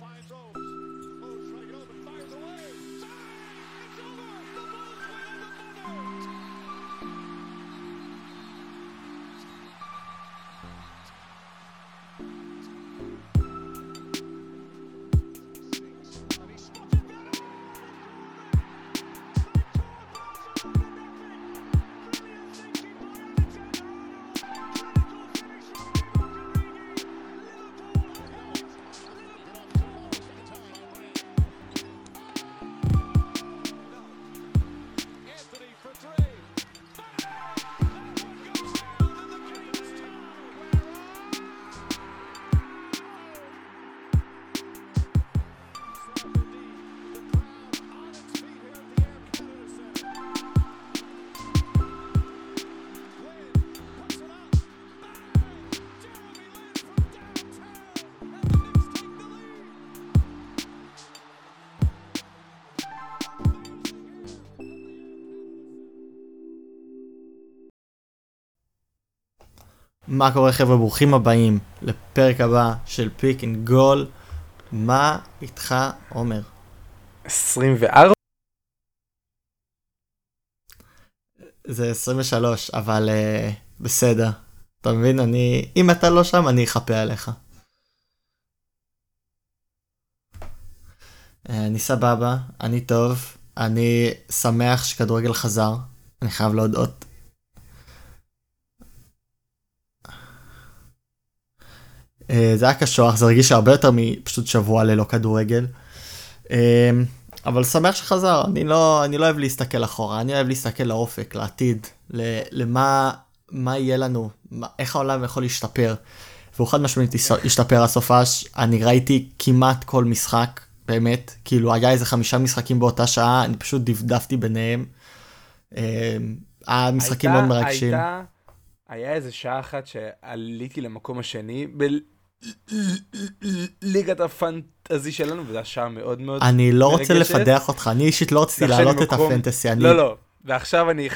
finds those. מה קורה חבר'ה, ברוכים הבאים לפרק הבא של פיק אנד גול. מה איתך עומר? 24? זה 23, אבל uh, בסדר. אתה מבין? אני, אם אתה לא שם, אני אחפה עליך. Uh, אני סבבה, אני טוב, אני שמח שכדורגל חזר, אני חייב להודות. זה היה קשוח, זה הרגיש הרבה יותר מפשוט שבוע ללא כדורגל. אה, אבל שמח שחזר, אני לא, אני לא אוהב להסתכל אחורה, אני אוהב להסתכל לאופק, לעתיד, למה מה יהיה לנו, מה, איך העולם יכול להשתפר. והוא חד משמעית השתפר הסופש, אני ראיתי כמעט כל משחק, באמת, כאילו היה איזה חמישה משחקים באותה שעה, אני פשוט דפדפתי ביניהם. אה, היה משחקים מאוד מרגשים. הייתה, היה איזה שעה אחת שעליתי למקום השני, ליגת הפנטזי שלנו, וזו השעה מאוד מאוד אני לא רוצה לפדח אותך, אני אישית לא רציתי להעלות את הפנטסי. לא, לא, ועכשיו אני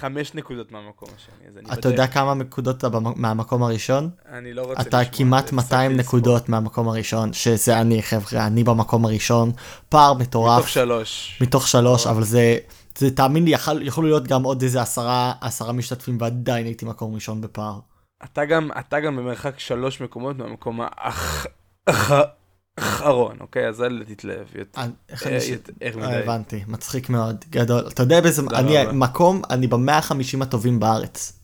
חמש נקודות מהמקום השני. אתה יודע כמה נקודות אתה מהמקום הראשון? אני לא רוצה אתה כמעט 200 נקודות מהמקום הראשון, שזה אני חבר'ה, אני במקום הראשון, פער מטורף. מתוך שלוש. מתוך שלוש, אבל זה, זה תאמין לי, יכול, יכולו להיות גם עוד איזה עשרה, עשרה משתתפים ועדיין הייתי מקום ראשון בפער. אתה גם, אתה גם במרחק שלוש מקומות מהמקום האחרון, אוקיי? אז אל תתלהב. אה, אה, הבנתי, מצחיק מאוד, גדול. אתה יודע באיזה, אני מקום, אני במאה החמישים הטובים בארץ.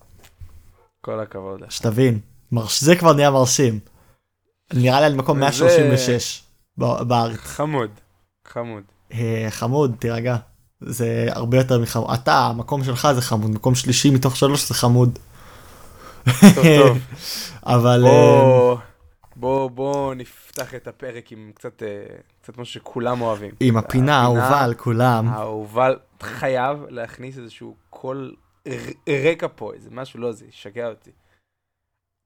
כל הכבוד. שתבין, זה כבר נהיה מרשים. נראה לי על מקום 136 בארץ. חמוד, חמוד. אה, חמוד, תירגע. זה הרבה יותר מחמוד. אתה, המקום שלך זה חמוד, מקום שלישי מתוך שלוש זה חמוד. טוב, טוב. אבל... בוא, אה, בוא, בוא נפתח את הפרק עם קצת, אה, קצת משהו שכולם אוהבים. עם הפינה האהובה על כולם. האהובה, חייב להכניס איזשהו קול רקע פה, איזה משהו, לא, זה ישגע אותי.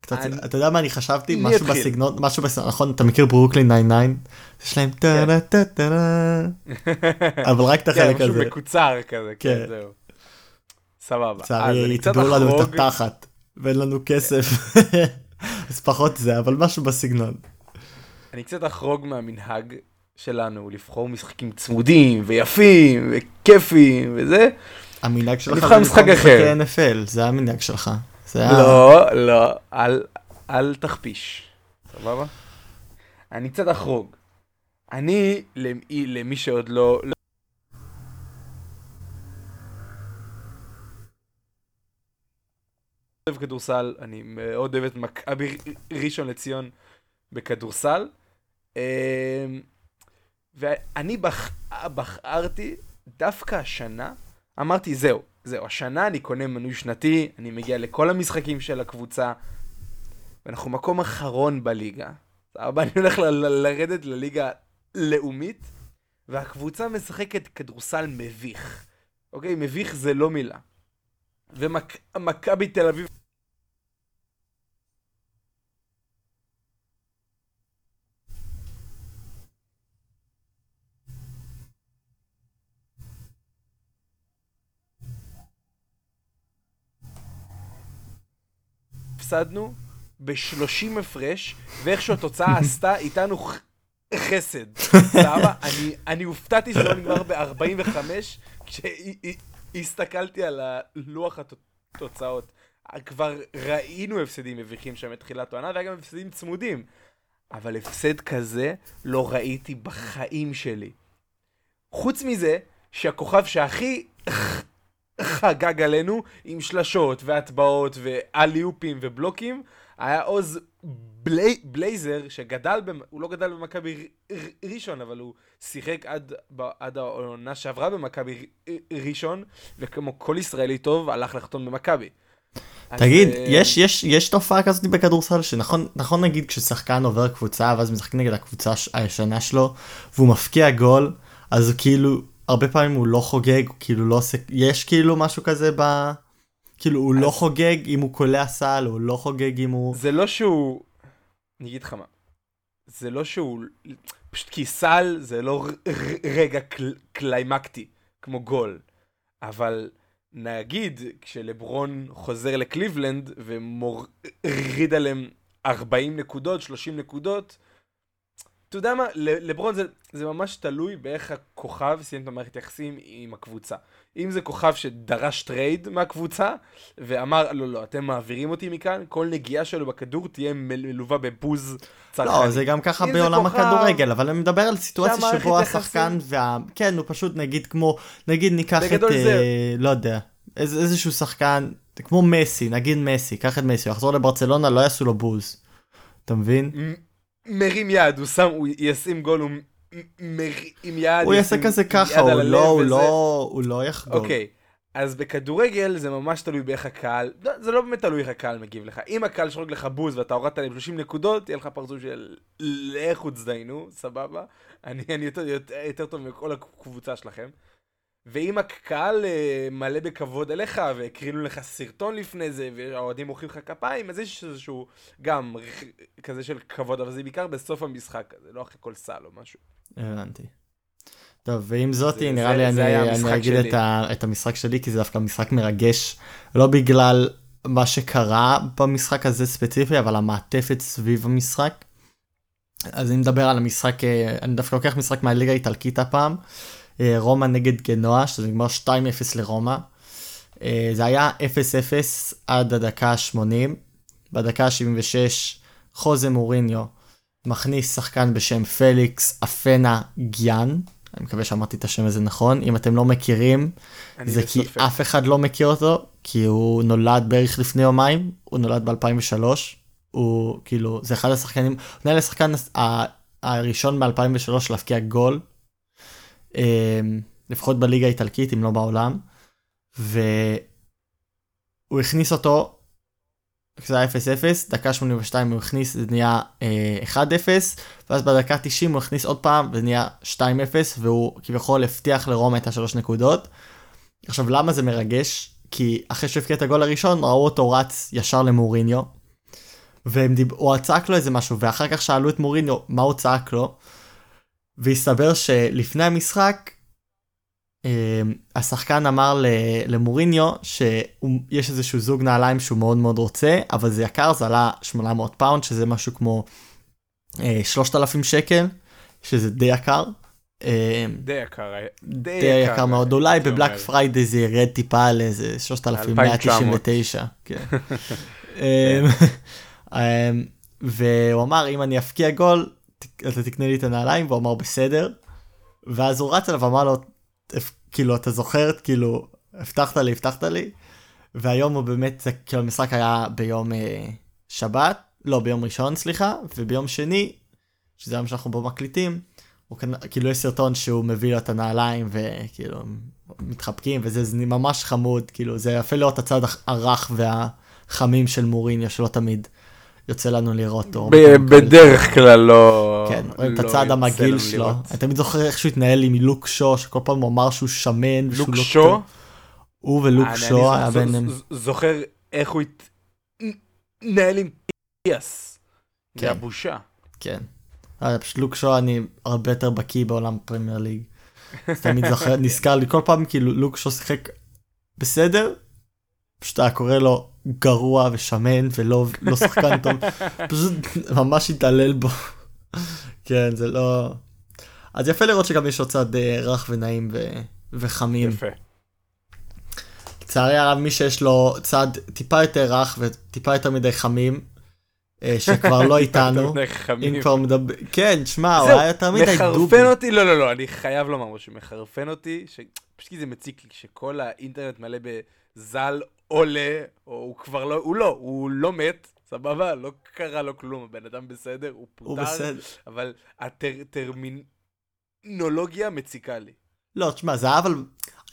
קצת, אני... אתה יודע מה אני חשבתי? משהו אתחיל. בסגנון, משהו בסגנון, נכון? אתה מכיר ברוקלין 99? יש להם טה טה טה טה אבל רק את החלק הזה. כן, משהו מקוצר כזה, כן, כן זהו. סבבה. לצערי, יתבעו לנו את התחת. ואין לנו כסף. אז פחות זה, אבל משהו בסגנון. אני קצת אחרוג מהמנהג שלנו לבחור משחקים צמודים ויפים וכיפים וזה. המנהג שלך זה לבחור משחקי NFL, זה המנהג שלך. לא, לא, אל, אל תכפיש, סבבה? אני קצת אחרוג. אני, למי שעוד לא, לא אוהב כדורסל, אני מאוד אוהב את מכבי ראשון לציון בכדורסל. אמ, ואני בח... בחרתי דווקא השנה, אמרתי זהו, זהו, השנה אני קונה מנוי שנתי, אני מגיע לכל המשחקים של הקבוצה, ואנחנו מקום אחרון בליגה. אבל אני הולך ל- ל- לרדת לליגה לאומית, והקבוצה משחקת כדורסל מביך. אוקיי, מביך זה לא מילה. ומכבי תל אביב הפסדנו ב-30 הפרש, ואיכשהו התוצאה עשתה איתנו חסד, סבבה? אני, אני הופתעתי שזה לא נגמר ב-45, כשהסתכלתי על לוח התוצאות. כבר ראינו הפסדים מביכים שם מתחילת העונה, והיה גם הפסדים צמודים. אבל הפסד כזה לא ראיתי בחיים שלי. חוץ מזה, שהכוכב שהכי חגג עלינו, עם שלשות והטבעות ואליופים ובלוקים, היה עוז בלי, בלייזר, שגדל, במ... הוא לא גדל במכבי ראשון, אבל הוא שיחק עד, עד העונה שעברה במכבי ראשון, וכמו כל ישראלי טוב, הלך לחתום במכבי. תגיד, אז, יש, יש, יש תופעה כזאת בכדורסל שנכון נכון נגיד כששחקן עובר קבוצה ואז משחק נגד הקבוצה הישנה שלו והוא מפקיע גול אז כאילו הרבה פעמים הוא לא חוגג כאילו לא עושה יש כאילו משהו כזה ב... כאילו הוא לא אז... לא חוגג אם הוא קולע סל הוא לא חוגג אם הוא זה לא שהוא אני אגיד לך מה זה לא שהוא פשוט כי סל זה לא רגע קל... קליימקטי כמו גול אבל. נגיד, כשלברון חוזר לקליבלנד ומוריד עליהם 40 נקודות, 30 נקודות, אתה יודע מה, לברון זה, זה ממש תלוי באיך הכוכב סיים את המערכת יחסים עם הקבוצה. אם זה כוכב שדרש trade מהקבוצה, ואמר, לא, לא, אתם מעבירים אותי מכאן, כל נגיעה שלו בכדור תהיה מלווה בבוז צרכני. לא, זה גם ככה בעולם כוכב... הכדורגל, אבל אני מדבר על סיטואציה שבו השחקן וה... כן, הוא פשוט נגיד כמו, נגיד ניקח את, זה... אה, לא יודע, איז, איזשהו שחקן, כמו מסי, נגיד מסי, קח את מסי, הוא יחזור לברצלונה, לא יעשו לו בוז. אתה מבין? מרים יד, הוא שם, הוא ישים גול, הוא מרים יד. הוא יעשה כזה ככה, הוא לא, הוא לא, הוא לא יחגוג. אוקיי, אז בכדורגל זה ממש תלוי באיך הקהל, לא, זה לא באמת תלוי איך הקהל מגיב לך. אם הקהל שורק לך בוז ואתה הורדת להם 30 נקודות, יהיה לך פרצוף של לכו תזדיינו, סבבה? אני, אני יותר, יותר, יותר טוב מכל הקבוצה שלכם. ואם הקהל אה, מלא בכבוד אליך, והקרינו לך סרטון לפני זה, והאוהדים מוחאים לך כפיים, אז יש איזשהו גם כזה של כבוד, אבל זה בעיקר בסוף המשחק, זה לא אחרי כל סל או משהו. הבנתי. טוב, ועם זאתי, נראה לי אני, אני אגיד את, ה, את המשחק שלי, כי זה דווקא משחק מרגש, לא בגלל מה שקרה במשחק הזה ספציפי, אבל המעטפת סביב המשחק. אז אני מדבר על המשחק, אה, אני דווקא לוקח משחק מהליגה האיטלקית הפעם. אה, רומא נגד גנוע, שזה נגמר 2-0 לרומא. אה, זה היה 0-0 עד הדקה ה-80. בדקה ה-76 חוזה מוריניו מכניס שחקן בשם פליקס אפנה גיאן. אני מקווה שאמרתי את השם הזה נכון. אם אתם לא מכירים, זה כי סופק. אף אחד לא מכיר אותו, כי הוא נולד בערך לפני יומיים, הוא נולד ב-2003. הוא כאילו, זה אחד השחקנים, הוא נהיה לשחקן הראשון ב-2003 להפקיע גול לפחות בליגה האיטלקית אם לא בעולם. והוא הכניס אותו, זה היה 0-0, דקה 82 הוא הכניס, זה נהיה 1-0, אה, ואז בדקה 90 הוא הכניס עוד פעם, וזה נהיה 2-0, והוא כביכול הבטיח לרומא את השלוש נקודות. עכשיו למה זה מרגש? כי אחרי שהבקיע את הגול הראשון, ראו אותו רץ ישר למוריניו, והוא צעק לו איזה משהו, ואחר כך שאלו את מוריניו מה הוא צעק לו, והסתבר שלפני המשחק, אה, השחקן אמר למוריניו שיש איזשהו זוג נעליים שהוא מאוד מאוד רוצה, אבל זה יקר, זה עלה 800 pound, שזה משהו כמו 3,000 אה, שקל, שזה די יקר. אה, די יקר, די יקר מאוד, אולי ב Black Friday זה ירד טיפה על איזה 3,199. כן. והוא אמר אם אני אפקיע גול אתה תקנה לי את הנעליים והוא אמר בסדר. ואז הוא רץ אליו ואמר לו כאילו אתה זוכר כאילו הבטחת לי הבטחת לי. והיום הוא באמת כאילו המשחק היה ביום אה, שבת לא ביום ראשון סליחה וביום שני שזה היום שאנחנו בו מקליטים. הוא כאילו יש סרטון שהוא מביא לו את הנעליים וכאילו מתחבקים וזה זה ממש חמוד כאילו זה יפה לראות הצד הרך והחמים של מוריניו שלא תמיד יוצא לנו לראות אור. בדרך כלל לא... כן, רואים את לא הצד המגעיל שלו. אני תמיד זוכר איך שהוא התנהל עם לוק שו, שכל פעם הוא אמר שהוא שמן. לוק שו? הוא ולוק שו היה ביניהם. זוכר איך הוא התנהל עם פיאס. זה כן. הבושה. כן. אה, פשוט לוק שו אני הרבה יותר בקיא בעולם פרמייר ליג. תמיד זוכר, נזכר לי כל פעם כאילו לוק שו שיחק בסדר, פשוט היה קורא לו גרוע ושמן ולא לא שחקן טוב, פשוט ממש התעלל בו. כן, זה לא... אז יפה לראות שגם יש לו צד אה, רך ונעים ו... וחמים. יפה. לצערי הרב, מי שיש לו צד טיפה יותר רך וטיפה יותר מדי חמים, אה, שכבר לא איתנו. אם כבר מדבר... כן, שמע, הוא היה יותר מדי דובי. מחרפן אותי, לא, לא, לא, אני חייב לומר משהו, מחרפן אותי, פשוט כי זה מציק לי, שכל האינטרנט מלא בז"ל עולה, או הוא כבר לא, הוא לא, הוא לא מת, סבבה? לא קרה לו כלום, הבן אדם בסדר, הוא פוטר, הוא בסדר. אבל הטרמינולוגיה מציקה לי. לא, תשמע, זה היה אבל...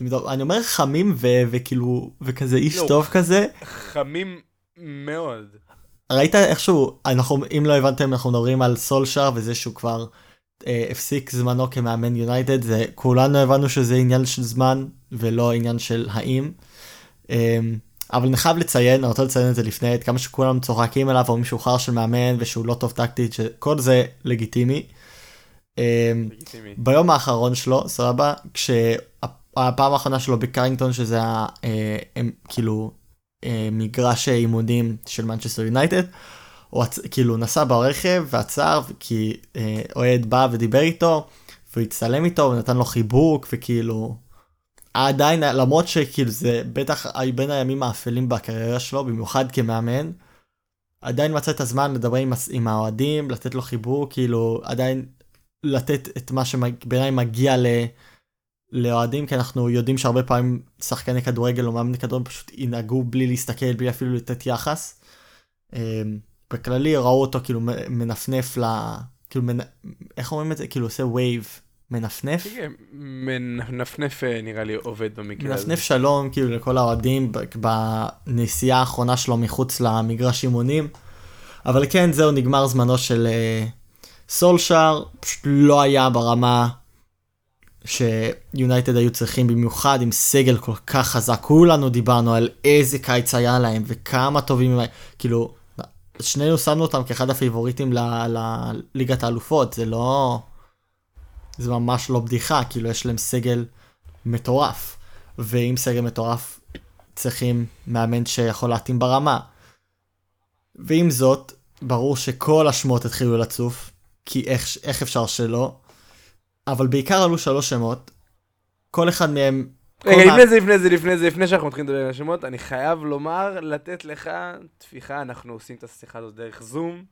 אני אני אומר חמים ו- וכאילו, וכזה איש לא, טוב כזה. חמים מאוד. ראית איכשהו, אנחנו, אם לא הבנתם, אנחנו מדברים על סולשר וזה שהוא כבר אה, הפסיק זמנו כמאמן יונייטד, זה כולנו הבנו שזה עניין של זמן ולא עניין של האם. אה, אבל אני חייב לציין, אני רוצה לציין את זה לפני, את כמה שכולם צוחקים עליו, אומרים שהוא חר של מאמן ושהוא לא טוב טקטית, שכל זה לגיטימי. אה, לגיטימי. ביום האחרון שלו, סבבה, כשהפעם האחרונה שלו בקרינגטון, שזה היה אה, הם, כאילו אה, מגרש אימונים של מנצ'סטר יונייטד, הוא. כאילו נסע ברכב ועצר, כי אה, אוהד בא ודיבר איתו, והוא הצטלם איתו ונתן לו חיבוק, וכאילו... עדיין, למרות שכאילו זה בטח בין הימים האפלים בקריירה שלו, במיוחד כמאמן, עדיין מצא את הזמן לדבר עם, עם האוהדים, לתת לו חיבוק, כאילו עדיין לתת את מה שבעיניי מגיע ל... לאוהדים, כי אנחנו יודעים שהרבה פעמים שחקני כדורגל או מאמני כדורגל פשוט ינהגו בלי להסתכל, בלי אפילו לתת יחס. אמ, בכללי ראו אותו כאילו מנפנף ל... כאילו, מנ... איך אומרים את זה? כאילו עושה wave, מנפנף? כן, מנפנף אה, נראה לי עובד במקרה הזה. מנפנף שלום כאילו לכל האוהדים בנסיעה האחרונה שלו מחוץ למגרש אימונים. אבל כן זהו נגמר זמנו של אה, סולשאר פשוט לא היה ברמה שיונייטד היו צריכים במיוחד עם סגל כל כך חזק כולנו דיברנו על איזה קיץ היה להם וכמה טובים הם היו כאילו שנינו שמנו אותם כאחד הפייבוריטים ל- לליגת האלופות זה לא זה ממש לא בדיחה כאילו יש להם סגל מטורף ועם סגל מטורף צריכים מאמן שיכול להתאים ברמה. ועם זאת ברור שכל השמות התחילו לצוף כי איך, איך אפשר שלא אבל בעיקר עלו שלוש שמות כל אחד מהם רגע, לפני זה, לפני זה, לפני זה, לפני שאנחנו מתחילים לדבר על השמות, אני חייב לומר, לתת לך טפיחה, אנחנו עושים את השיחה הזאת דרך זום.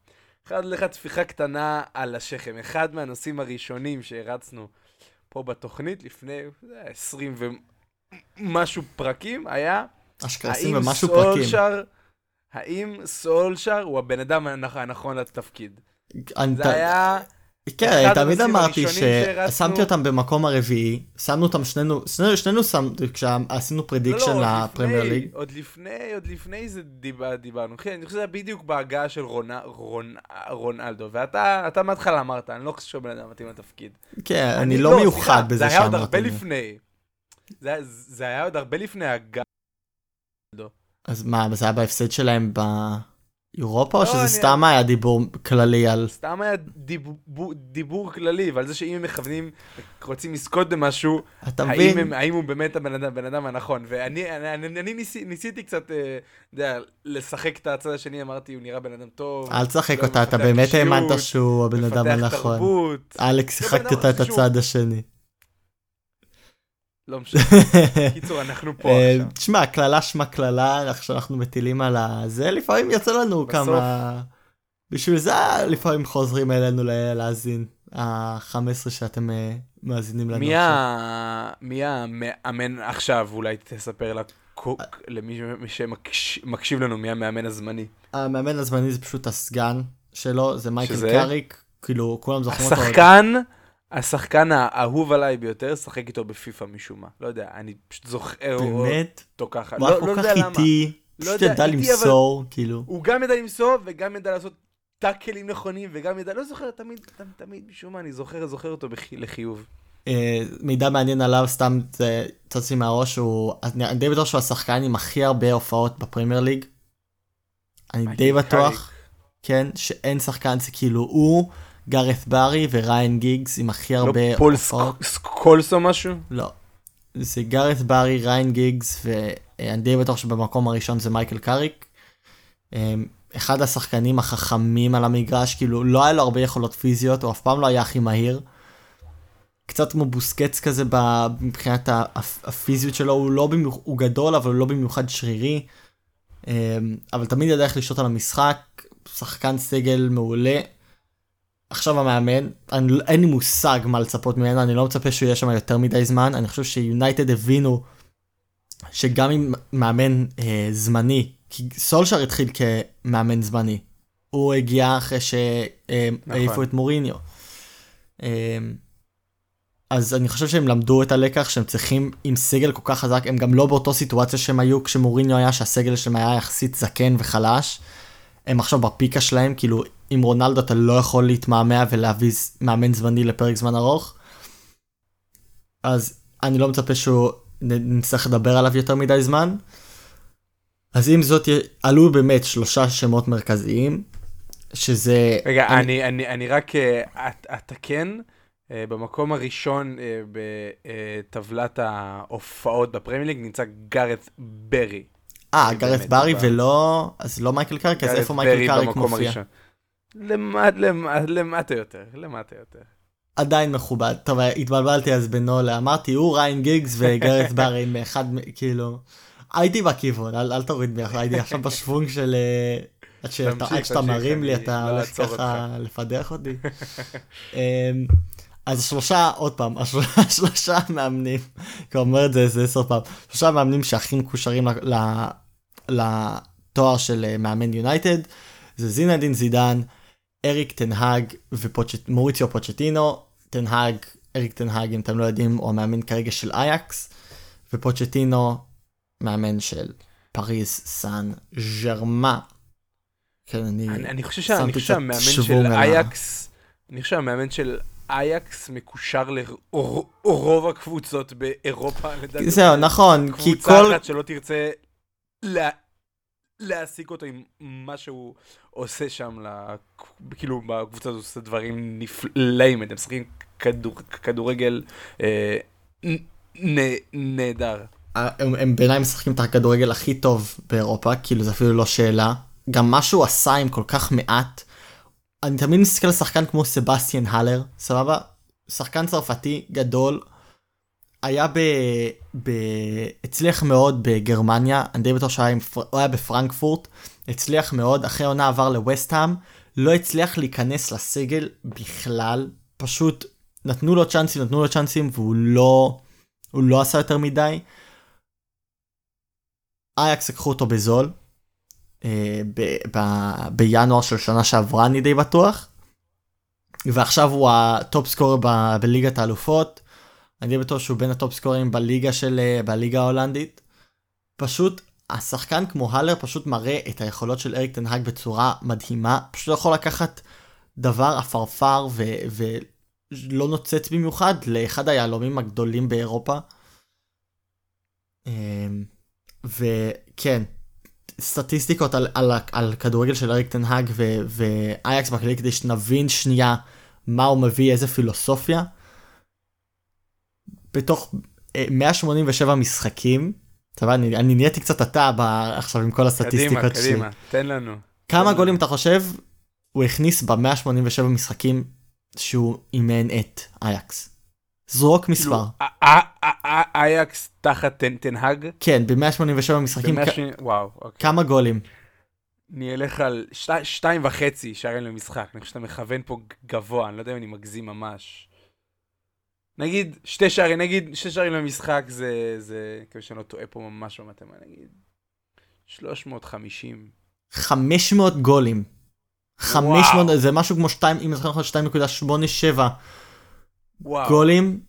אחד לך טפיחה קטנה על השכם. אחד מהנושאים הראשונים שהרצנו פה בתוכנית לפני זה, 20 ומשהו פרקים היה, אשכרה עושים האם ומשהו פרקים. סולשר, האם סולשר הוא הבן אדם הנכ- הנכון לתפקיד. זה היה... כן, תמיד אמרתי ששמתי אותם במקום הרביעי, שמנו אותם שנינו, שנינו, שנינו שם, כשעשינו prediction לא, לפרמייר ליג. עוד לפני, עוד לפני זה דיבר, דיברנו. כן, אני חושב שזה היה בדיוק בהגעה של רונ, רונ, רונלדו, ואתה אתה מההתחלה אמרת, אני לא חושב שהוא בן אדם מתאים לתפקיד. כן, אני לא מיוחד סליחה, בזה זה היה עוד שאמרתי. הרבה. לפני. זה, היה- עוד הרבה לפני ההגעה. אז מה, זה היה בהפסד שלהם באירופה, או לא, שזה אני- סתם היה דיבור כללי על... סתם היה דיבור, דיבור כללי, ועל זה שאם הם מכוונים, רוצים לזכות במשהו, אתה האם? הם, האם הוא באמת הבן אדם, הבן אדם הנכון. ואני אני, אני, אני ניסי, ניסיתי קצת, אה, אתה יודע, לשחק את הצד השני, אמרתי, הוא נראה בן אדם טוב. אל תשחק לא, אותה, אתה באמת האמנת שהוא הבן אדם הנכון. אלכס, שיחקת אותה את. הצד השני. לא משנה. קיצור, אנחנו פה אה, עכשיו. תשמע, קללה שמה קללה, איך שאנחנו מטילים על הזה, לפעמים יוצא לנו. כמה... בשביל זה לפעמים חוזרים אלינו להאזין. ה-15 שאתם אה, מאזינים לנו עכשיו. מי המאמן עכשיו, אולי תספר למי שמקשיב לנו, מי המאמן הזמני. המאמן הזמני זה פשוט הסגן שלו, זה מייקל? קאריק, כאילו כולם זוכרים אותו. השחקן, השחקן האהוב עליי ביותר, שחק איתו בפיפא משום מה. לא יודע, אני פשוט זוכר באמת? אותו ככה. הוא היה לא לא כל כך. איטי, לא פשוט ידע למסור, כאילו. הוא גם ידע למסור וגם ידע לעשות טאקלים נכונים וגם ידע, לא זוכר, תמיד, תמיד, משום מה, אני זוכר, זוכר אותו לחיוב. אה, מידע מעניין עליו, סתם צץ לי מהראש, הוא... אני די בטוח שהוא השחקן עם הכי הרבה הופעות בפרמייר ליג. אני די בטוח. כן, שאין שחקן, זה כאילו הוא, גארת ברי וריין גיגס עם הכי הרבה לא פול הופעות. סק- סקולס או משהו? לא. זה גארת ברי, ריין גיגס, ואני די בטוח שבמקום הראשון זה מייקל קאריק. אה, אחד השחקנים החכמים על המגרש, כאילו לא היה לו הרבה יכולות פיזיות, הוא אף פעם לא היה הכי מהיר. קצת כמו בוסקץ כזה מבחינת הפיזיות שלו, הוא, לא במיוח, הוא גדול אבל הוא לא במיוחד שרירי. אמ, אבל תמיד ידע איך לשתות על המשחק, שחקן סגל מעולה. עכשיו המאמן, אני, לא- אין לי מושג מה לצפות ממנו, אני לא מצפה שהוא יהיה שם יותר מדי זמן, אני חושב שיונייטד הבינו שגם אם מאמן אה, זמני, כי סולשר התחיל כמאמן זמני, הוא הגיע אחרי שהעיפו נכון. את מוריניו. אה, אז אני חושב שהם למדו את הלקח שהם צריכים עם סגל כל כך חזק, הם גם לא באותו סיטואציה שהם היו כשמוריניו היה, שהסגל שלהם היה יחסית זקן וחלש. הם עכשיו בפיקה שלהם, כאילו עם רונלדו אתה לא יכול להתמהמה ולהביא מאמן זמני לפרק זמן ארוך. אז אני לא מצפה שהוא נצטרך לדבר עליו יותר מדי זמן. אז עם זאת עלו באמת שלושה שמות מרכזיים שזה רגע אני אני אני, אני רק אתקן uh, uh, במקום הראשון uh, בטבלת ההופעות בפרמייר ליג נמצא גארת ברי. אה גארת ברי ולא אז לא מייקל קאריק אז איפה מייקל קאריק מופיע? למטה יותר למטה יותר. עדיין מכובד. טוב, התבלבלתי אז בינו לאמרתי, הוא ריין גיגס וגרט ברי עם אחד, כאילו, הייתי בכיוון, אל, אל תוריד בי, הייתי עכשיו בשוונג של... אה, עד שאתה, עד שאתה מרים לי, אתה לא הולך ככה לפדח אותי. אמ, אז שלושה, עוד פעם, שלושה מאמנים, כבר אומר את זה איזה עשר פעם, שלושה מאמנים שהכי מקושרים לתואר של אה, מאמן יונייטד, זה זינדין זידן, אריק תנהג ומוריציו פוצ'טינו, תנהג, אריק תנהג, אם אתם לא יודעים, הוא המאמן כרגע של אייקס, ופוצ'טינו, מאמן של פריז סן ז'רמה. כן, אני, אני, אני חושב שהמאמן של אייקס, אני חושב שהמאמן של אייקס מקושר לרוב הקבוצות באירופה. זהו, נכון, כי כל... קבוצה אחת שלא תרצה. להעסיק אותו עם מה שהוא עושה שם, כאילו בקבוצה הזאת עושה דברים נפלאים, הם משחקים כדור, כדורגל אה, נהדר. הם, הם בעיניי משחקים את הכדורגל הכי טוב באירופה, כאילו זה אפילו לא שאלה. גם מה שהוא עשה עם כל כך מעט, אני תמיד מסתכל על שחקן כמו סבסטיאן הלר, סבבה? שחקן צרפתי גדול, היה ב... ב... הצליח מאוד בגרמניה, אני די בטוח שהוא פר... היה בפרנקפורט, הצליח מאוד, אחרי עונה עבר לווסטהאם, לא הצליח להיכנס לסגל בכלל, פשוט נתנו לו צ'אנסים, נתנו לו צ'אנסים, והוא לא, הוא לא עשה יותר מדי. אייקס לקחו אותו בזול, אה, ב... ב... בינואר של שנה שעברה אני די בטוח, ועכשיו הוא ה top scorer ב... בליגת האלופות. אני בטוח שהוא בין ה top scorer ים בליגה של אה, בליגה ההולנדית. פשוט השחקן כמו הלר פשוט מראה את היכולות של אריק טן האח בצורה מדהימה. פשוט יכול לקחת דבר עפרפר ו... ולא נוצץ במיוחד לאחד היהלומים הגדולים באירופה. אמ, וכן, סטטיסטיקות על, על, על כדורגל של אריק תנהג ואייקס בכלי כדי שנבין שנייה מה הוא מביא, איזה פילוסופיה. בתוך 187 אה, משחקים, אתה אני, אני נהייתי קצת אתה עכשיו עם כל הסטטיסטיקות קדימה, שלי. קדימה, תן לנו. כמה גולים אתה חושב הוא הכניס ב-187 משחקים שהוא אימן את אייקס? זרוק כאילו, מספר. אייקס תחת תנהג? כן, ב-187 משחקים. וואו, אוקיי. כמה גולים? אני אלך על שתיים וחצי שערים למשחק, אני חושב שאתה מכוון פה גבוה, אני לא יודע אם אני מגזים ממש. נגיד שתי שערים, נגיד שתי שערים למשחק זה, זה, כאילו שאני לא טועה פה ממש במתמטיקה, נגיד 350. 500 גולים. 500, זה משהו כמו 2, אם זוכר נכון 2.87 גולים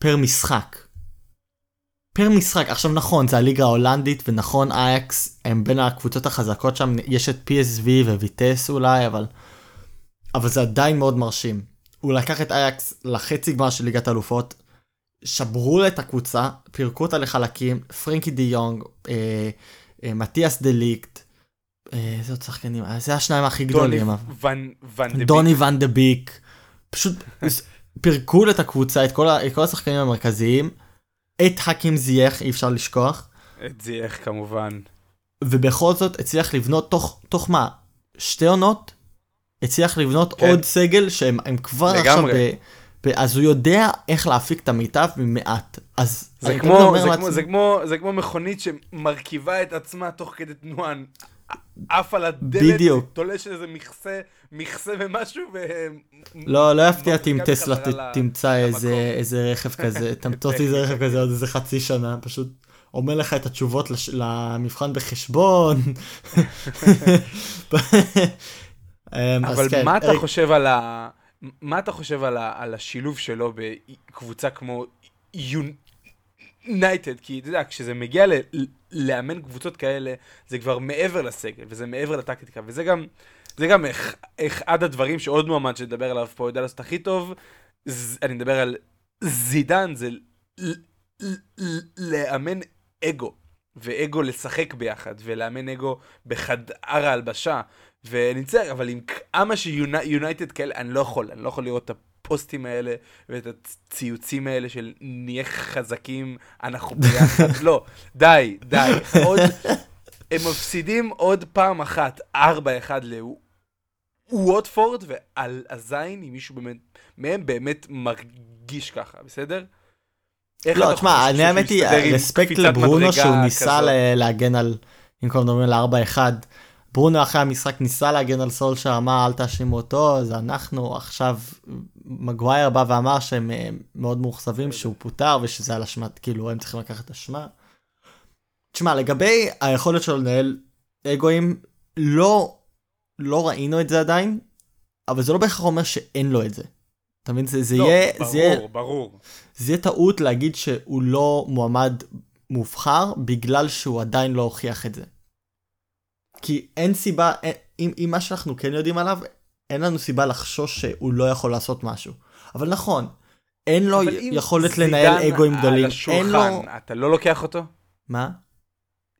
per משחק. per משחק. עכשיו נכון, זה הליגה ההולנדית, ונכון אייקס הם בין הקבוצות החזקות שם, יש את PSV וויטס אולי, אבל... אבל זה עדיין מאוד מרשים. הוא לקח את אייקס לחצי גמר של ליגת האלופות, שברו את הקבוצה, פירקו אותה לחלקים, פרנקי דה יונג, אה, אה, מתיאס דה ליכט, אה, איזה עוד שחקנים, אה, זה השניים הכי גדולים. דוני ואן דה ביק. פשוט פירקו את הקבוצה, את כל, את כל השחקנים המרכזיים, את חכים זייח אי אפשר לשכוח. את זייח כמובן. ובכל זאת הצליח לבנות תוך, תוך מה? שתי עונות, הצליח לבנות כן. עוד סגל שהם הם כבר לגמרי. עכשיו ב... אז הוא יודע איך להפיק את המיטב ממעט. אז זה כמו, זה, לעצמי- כמו, זה, כמו, זה כמו מכונית שמרכיבה את עצמה תוך כדי תנועה, עף על הדלת, בדיוק. תולש איזה מכסה, מכסה ומשהו, ו... לא, לא יפתיע אותי אם טסלה ת- ל- תמצא איזה. איזה רכב כזה, תמצא אותי איזה רכב כזה עוד איזה חצי שנה, פשוט אומר לך את התשובות לש... למבחן בחשבון. אמ, אבל כן, מה אתה חושב על ה... מה אתה חושב על, ה... על השילוב שלו בקבוצה כמו יונייטד? כי אתה יודע, כשזה מגיע ל... לאמן קבוצות כאלה, זה כבר מעבר לסגל, וזה מעבר לטקטיקה, וזה גם, זה גם אח- אחד הדברים שעוד מועמד שנדבר עליו פה יודע לעשות הכי טוב, ז... אני מדבר על זידן, זה ל... ל... ל... לאמן אגו. ואגו לשחק ביחד, ולאמן אגו בחדר ההלבשה, ונצטער, אבל עם כמה שיונייטד כאלה, אני לא יכול, אני לא יכול לראות את הפוסטים האלה, ואת הציוצים האלה של נהיה חזקים, אנחנו ביחד, לא, די, די, עוד, הם מפסידים עוד פעם אחת, 4-1 לווטפורד, ועל הזין, אם מישהו באמת, מהם באמת מרגיש ככה, בסדר? לא, תשמע, אני האמת היא, רספקט לברונו שהוא ניסה להגן על, אם כבר מדברים על 4-1, ברונו אחרי המשחק ניסה להגן על סולשר, אמר אל תאשימו אותו, זה אנחנו, עכשיו מגווייר בא ואמר שהם אה, מאוד מאוכזבים שהוא פוטר ושזה על אשמת, כאילו הם צריכים לקחת אשמה. תשמע, לגבי היכולת שלו לנהל אגואים, לא, לא ראינו את זה עדיין, אבל זה לא בהכרח אומר שאין לו את זה. אתה מבין? זה, זה לא, יהיה, ברור, זה יהיה ברור. זה יהיה טעות להגיד שהוא לא מועמד מובחר בגלל שהוא עדיין לא הוכיח את זה. כי אין סיבה, אין, אם, אם מה שאנחנו כן יודעים עליו, אין לנו סיבה לחשוש שהוא לא יכול לעשות משהו. אבל נכון, אין לו אבל אם יכולת זידן לנהל אגואים על גדולים. אין השולחן, לו... אתה לא לוקח אותו? מה?